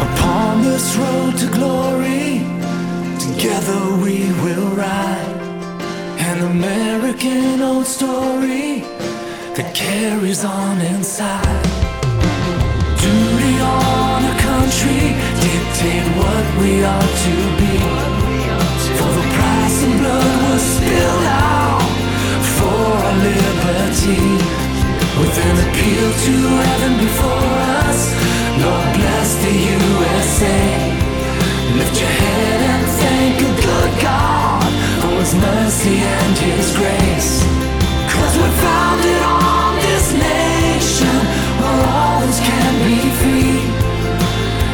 Upon this road to glory, together we will ride. An American old story that carries on inside. Duty on a country dictate what we ought to be. For the price of blood was spilled out for our liberty. With an appeal to heaven before us, Lord bless the USA. Lift your head and thank a good God His mercy and His grace. Cause we're founded on this nation where all those can be free.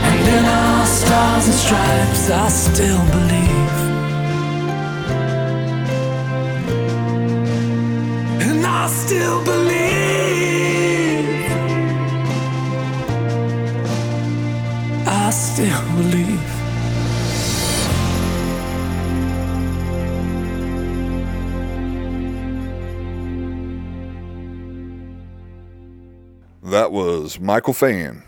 And in our stars and stripes, I still believe. And I still believe. I still believe. That was Michael Feighan.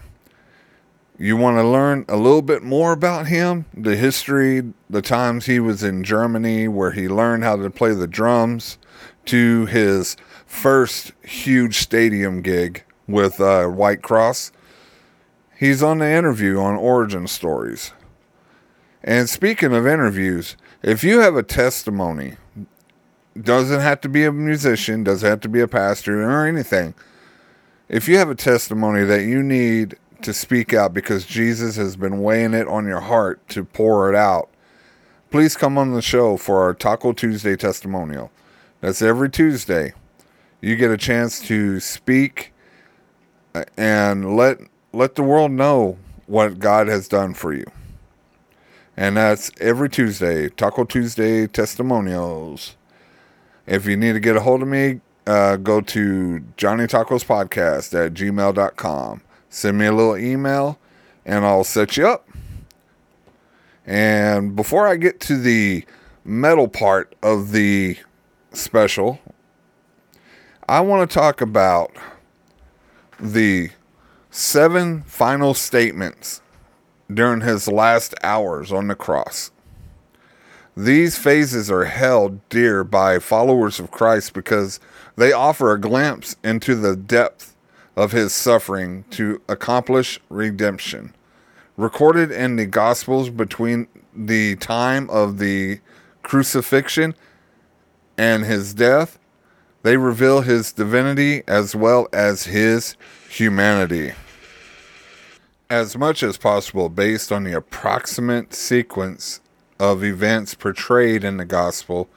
You want to learn a little bit more about him, the history, the times he was in Germany where he learned how to play the drums, to his first huge stadium gig with uh, White Cross. He's on the interview on Origin Stories. And speaking of interviews, if you have a testimony, doesn't have to be a musician, doesn't have to be a pastor or anything if you have a testimony that you need to speak out because Jesus has been weighing it on your heart to pour it out, please come on the show for our Taco Tuesday testimonial. That's every Tuesday. You get a chance to speak uh, and let let the world know what God has done for you. And that's every Tuesday, Taco Tuesday testimonials. If you need to get a hold of me, uh, go to Johnny Tacos Podcast at gmail.com. Send me a little email and I'll set you up. And before I get to the metal part of the special, I want to talk about the seven final statements during his last hours on the cross. These phases are held dear by followers of Christ because they offer a glimpse into the depth of his suffering to accomplish redemption. Recorded in the Gospels between the time of the crucifixion and his death, they reveal his divinity as well as his humanity. As much as possible, based on the approximate sequence of events portrayed in the gospel,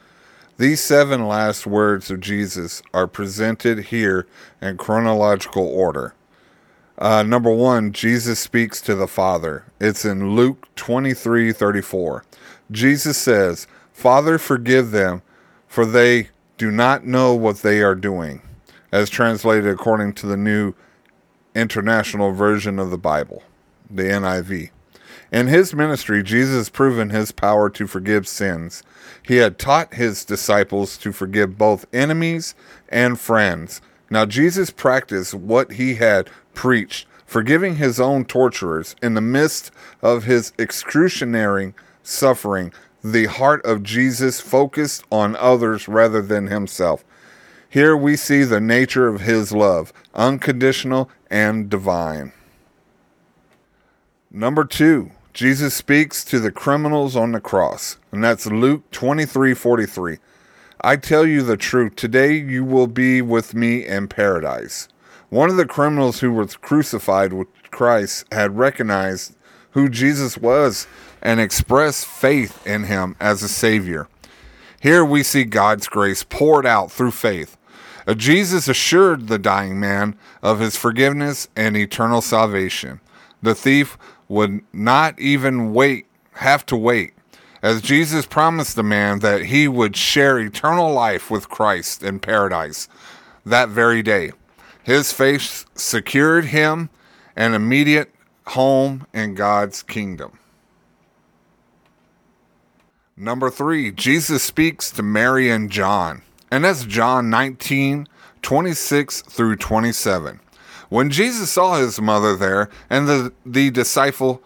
these seven last words of Jesus are presented here in chronological order. Uh, number one, Jesus speaks to the Father. It's in Luke 23 34. Jesus says, Father, forgive them, for they do not know what they are doing, as translated according to the New International Version of the Bible, the NIV. In his ministry, Jesus proven his power to forgive sins. He had taught his disciples to forgive both enemies and friends. Now, Jesus practiced what he had preached, forgiving his own torturers in the midst of his excruciating suffering. The heart of Jesus focused on others rather than himself. Here we see the nature of his love, unconditional and divine. Number two, Jesus speaks to the criminals on the cross, and that's Luke 23 43. I tell you the truth, today you will be with me in paradise. One of the criminals who was crucified with Christ had recognized who Jesus was and expressed faith in him as a Savior. Here we see God's grace poured out through faith. Uh, Jesus assured the dying man of his forgiveness and eternal salvation. The thief would not even wait, have to wait, as Jesus promised the man that he would share eternal life with Christ in paradise that very day. His faith secured him an immediate home in God's kingdom. Number three, Jesus speaks to Mary and John. And that's John 19, 26 through 27. When Jesus saw his mother there and the, the disciple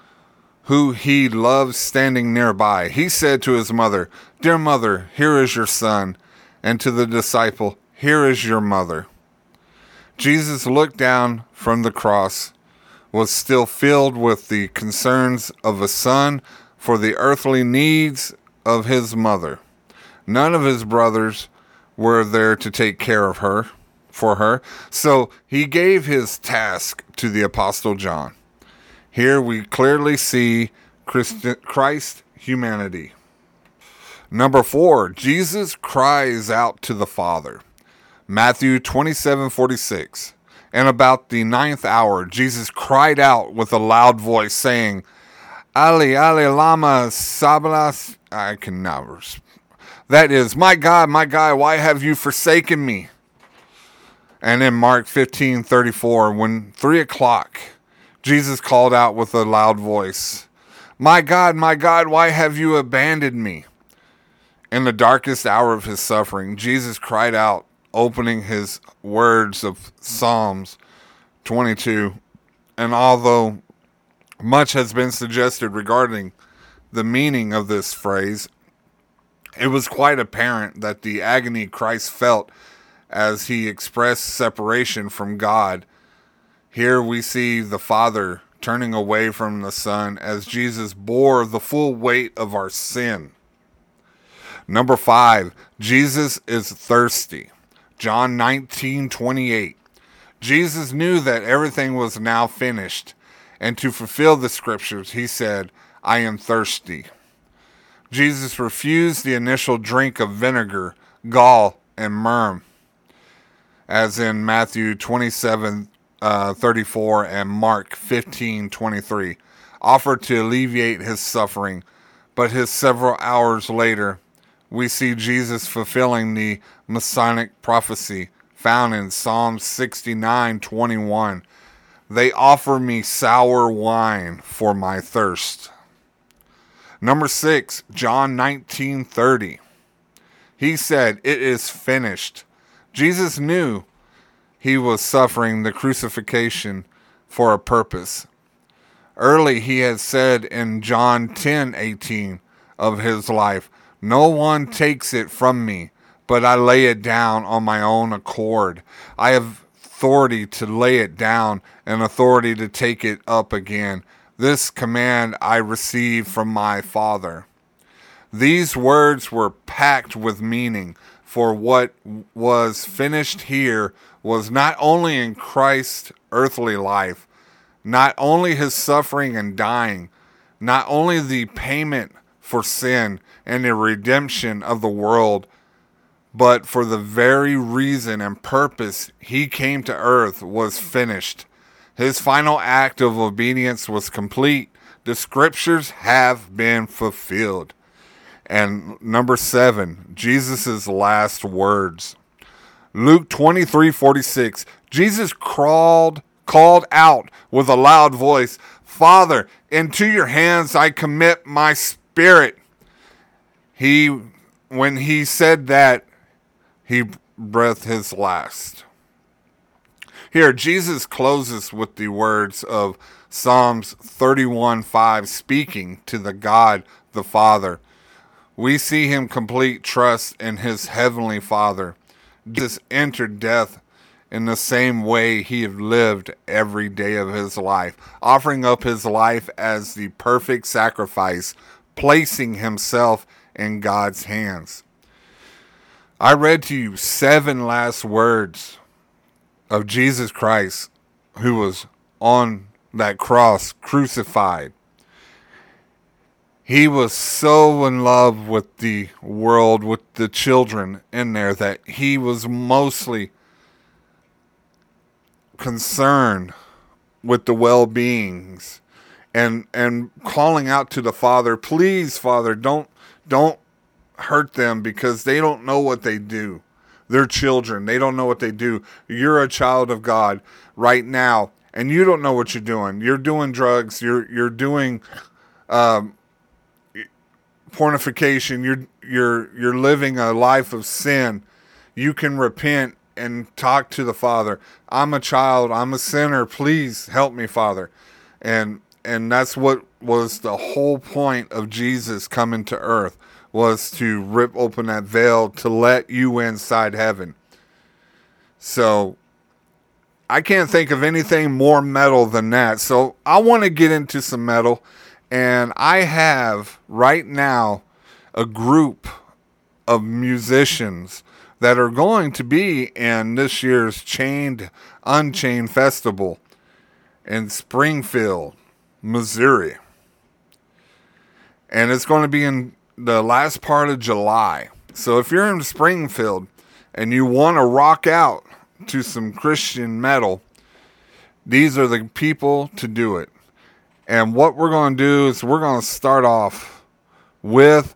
who he loved standing nearby, he said to his mother, Dear mother, here is your son. And to the disciple, Here is your mother. Jesus looked down from the cross, was still filled with the concerns of a son for the earthly needs of his mother. None of his brothers were there to take care of her for her, so he gave his task to the apostle John. Here we clearly see Christ, humanity. Number 4, Jesus cries out to the Father. Matthew 27 46. And about the ninth hour, Jesus cried out with a loud voice, saying, Ali, Ali, Lama, Sablas. I can never. That is, My God, my God, why have you forsaken me? And in Mark 15 34, when three o'clock, Jesus called out with a loud voice, My God, my God, why have you abandoned me? In the darkest hour of his suffering, Jesus cried out, opening his words of Psalms 22. And although much has been suggested regarding the meaning of this phrase, it was quite apparent that the agony Christ felt as he expressed separation from God. Here we see the Father turning away from the Son as Jesus bore the full weight of our sin. Number five, Jesus is thirsty. John 19 28. Jesus knew that everything was now finished, and to fulfill the scriptures, he said, I am thirsty. Jesus refused the initial drink of vinegar, gall, and myrrh, as in Matthew 27 uh, 34 and Mark 15 23, offered to alleviate his suffering. But his several hours later, we see Jesus fulfilling the Messianic prophecy found in Psalm 69 21. They offer me sour wine for my thirst. Number six, John 19 30. He said, It is finished. Jesus knew he was suffering the crucifixion for a purpose. Early he had said in John 10:18 of his life, No one takes it from me, but I lay it down on my own accord. I have authority to lay it down and authority to take it up again. This command I received from my Father. These words were packed with meaning, for what was finished here was not only in Christ's earthly life, not only his suffering and dying, not only the payment for sin and the redemption of the world, but for the very reason and purpose he came to earth was finished. His final act of obedience was complete. The scriptures have been fulfilled. And number seven, Jesus' last words. Luke 23 46. Jesus crawled, called out with a loud voice, Father, into your hands I commit my spirit. He, when he said that, he breathed his last. Here, Jesus closes with the words of Psalms 31 5, speaking to the God the Father. We see him complete trust in his heavenly Father. Jesus entered death in the same way he had lived every day of his life, offering up his life as the perfect sacrifice, placing himself in God's hands. I read to you seven last words of Jesus Christ who was on that cross crucified. He was so in love with the world, with the children in there, that he was mostly concerned with the well beings and and calling out to the father, please, Father, don't don't hurt them because they don't know what they do. They're children. They don't know what they do. You're a child of God right now, and you don't know what you're doing. You're doing drugs. You're you're doing um, pornification. You're you're you're living a life of sin. You can repent and talk to the Father. I'm a child. I'm a sinner. Please help me, Father. And and that's what was the whole point of Jesus coming to earth was to rip open that veil to let you inside heaven. So I can't think of anything more metal than that. So I want to get into some metal and I have right now a group of musicians that are going to be in this year's Chained Unchained Festival in Springfield, Missouri. And it's going to be in the last part of July. So if you're in Springfield and you want to rock out to some Christian metal, these are the people to do it. And what we're going to do is we're going to start off with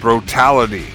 Brotality.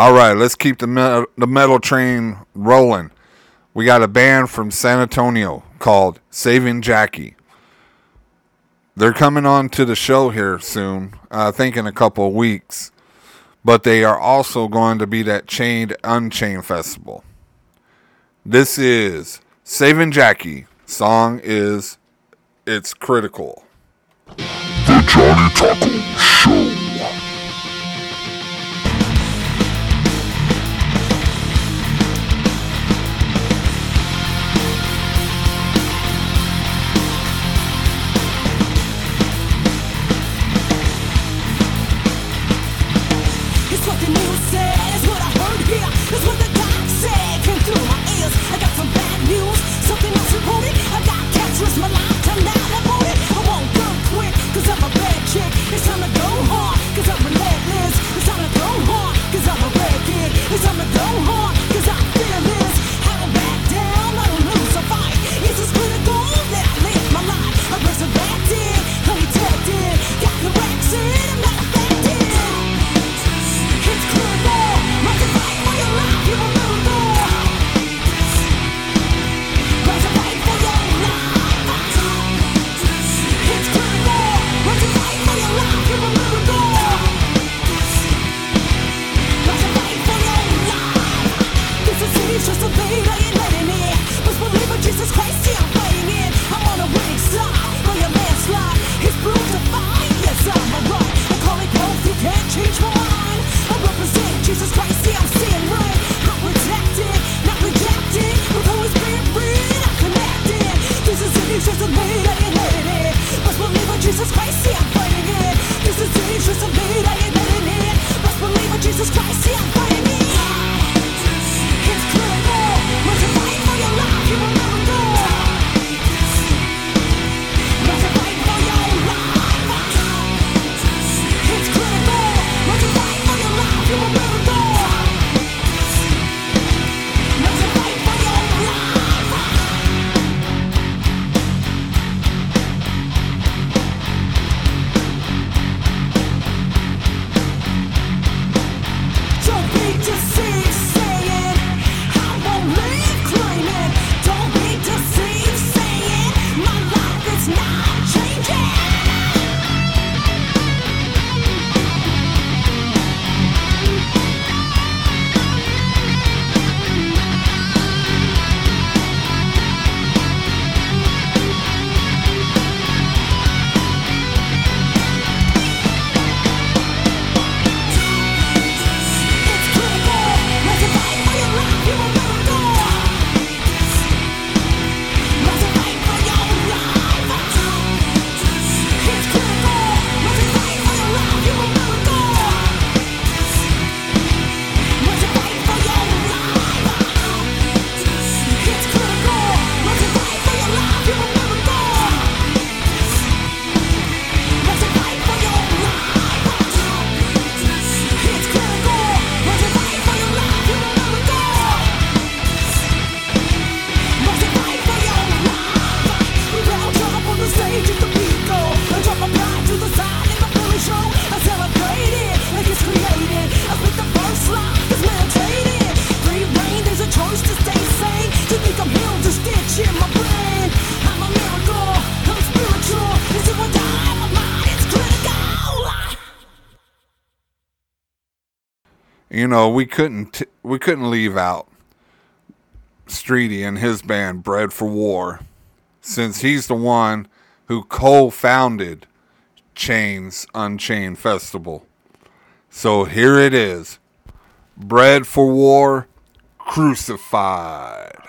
All right, let's keep the metal, the metal train rolling. We got a band from San Antonio called Saving Jackie. They're coming on to the show here soon, I think in a couple of weeks. But they are also going to be at Chained Unchained Festival. This is Saving Jackie. Song is It's Critical. The Johnny Taco Show. you know, we couldn't we couldn't leave out Streety and his band Bred4War, since he's the one who co-founded Chain's Unchained Festival. So here it is, Bred4War, Crucified.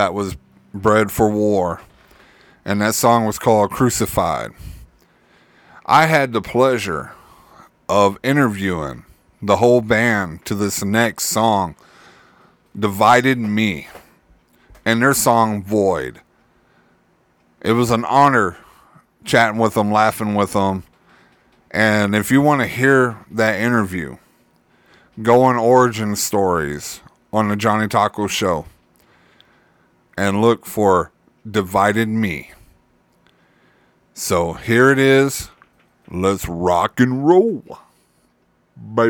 That was bred for war. And that song was called Crucified. I had the pleasure of interviewing the whole band to this next song, Divided Me, and their song Void. It was an honor chatting with them, laughing with them. And if you want to hear that interview, go on Origin Stories on the Johnny Taco Show and look for Divided Me. So here it is. Let's rock and roll. Bye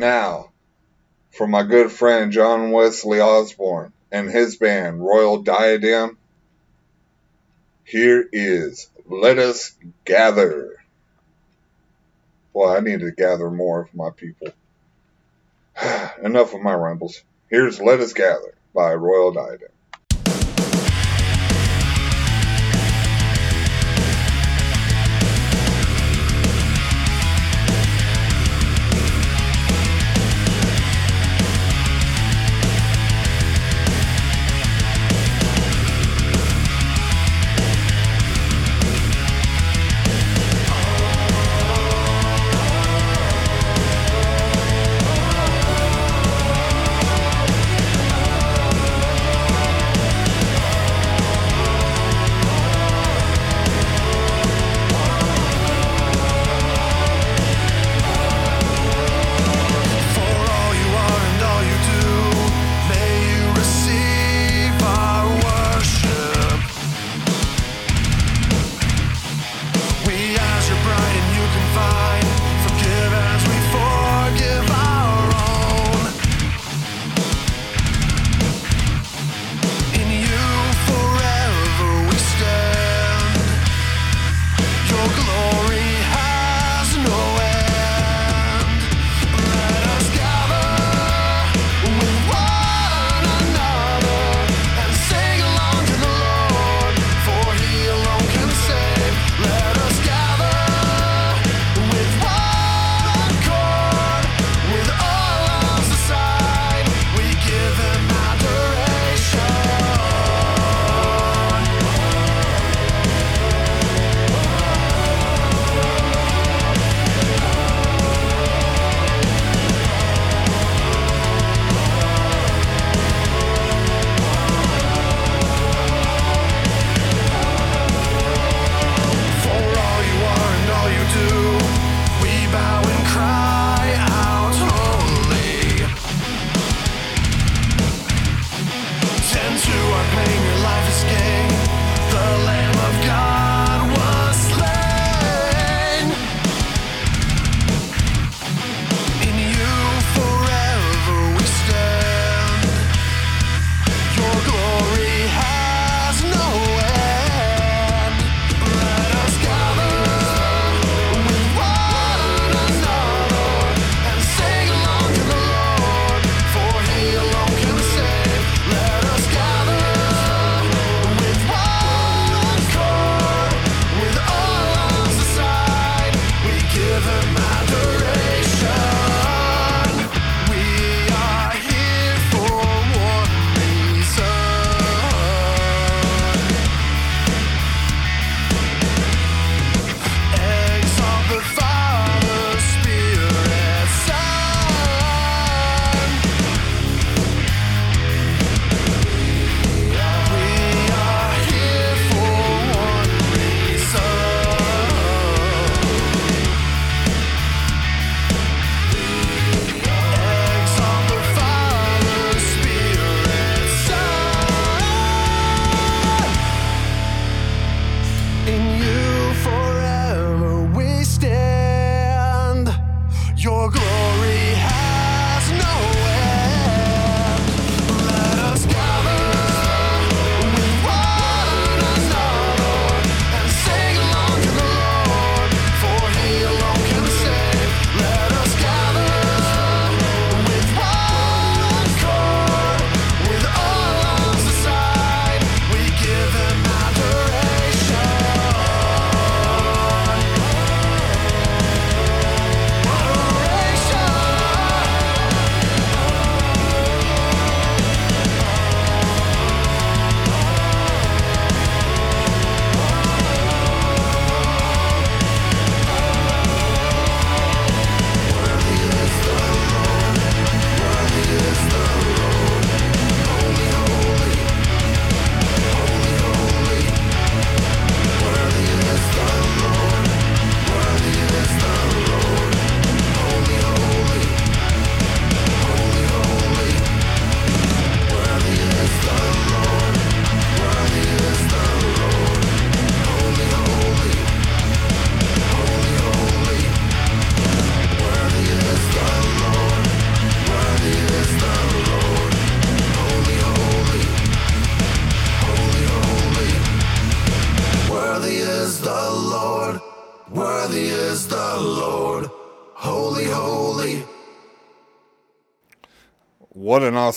now, for my good friend John Wesley Osborne and his band Royal Diadem, here is Let Us Gather. Well, I need to gather more of my people. [SIGHS] Enough of my rambles. Here's Let Us Gather by Royal Diadem.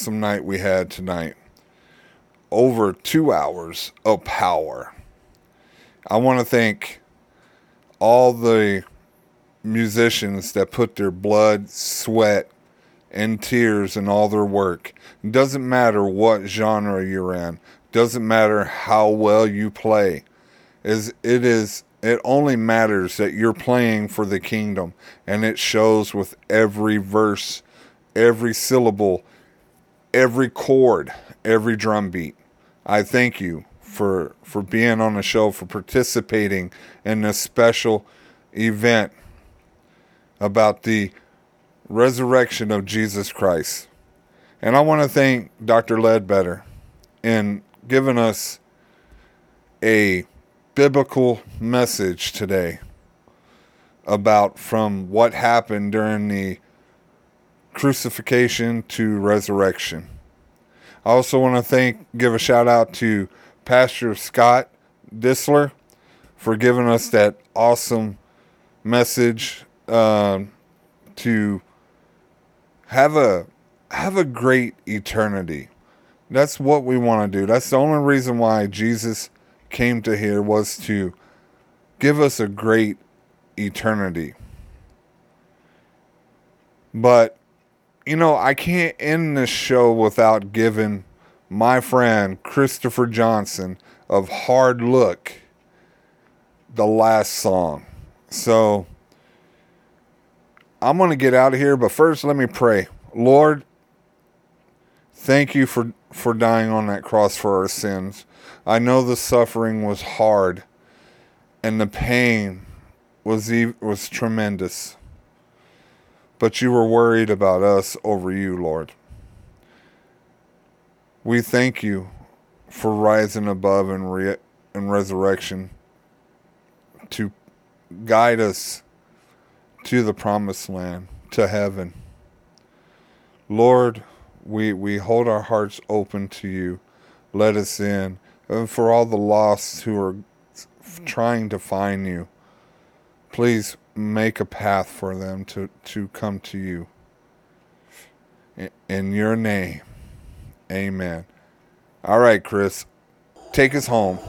Awesome night we had tonight. Over two hours of power. I want to thank all the musicians that put their blood, sweat, and tears in all their work. It doesn't matter what genre you're in. Doesn't matter how well you play. Is it is it only matters that you're playing for the kingdom and it shows with every verse, every syllable, every chord, every drum beat. I thank you for for being on the show, for participating in this special event about the resurrection of Jesus Christ. And I want to thank Dr. Ledbetter in giving us a biblical message today about from what happened during the crucifixion to resurrection. I also want to thank give a shout out to Pastor Scott Distler for giving us that awesome message uh, to have a have a great eternity. That's what we want to do. That's the only reason why Jesus came to here was to give us a great eternity. But you know, I can't end this show without giving my friend Christopher Johnson of Hardlook the last song. So I'm going to get out of here, but first let me pray. Lord, thank you for for dying on that cross for our sins. I know the suffering was hard and the pain was was tremendous. But you were worried about us over you, Lord. We thank you for rising above in, re- resurrection to guide us to the promised land, to heaven. Lord, we, we hold our hearts open to you. Let us in. And for all the lost who are trying to find you, please make a path for them to, to come to you. In, your name, amen. All right, Chris, take us home.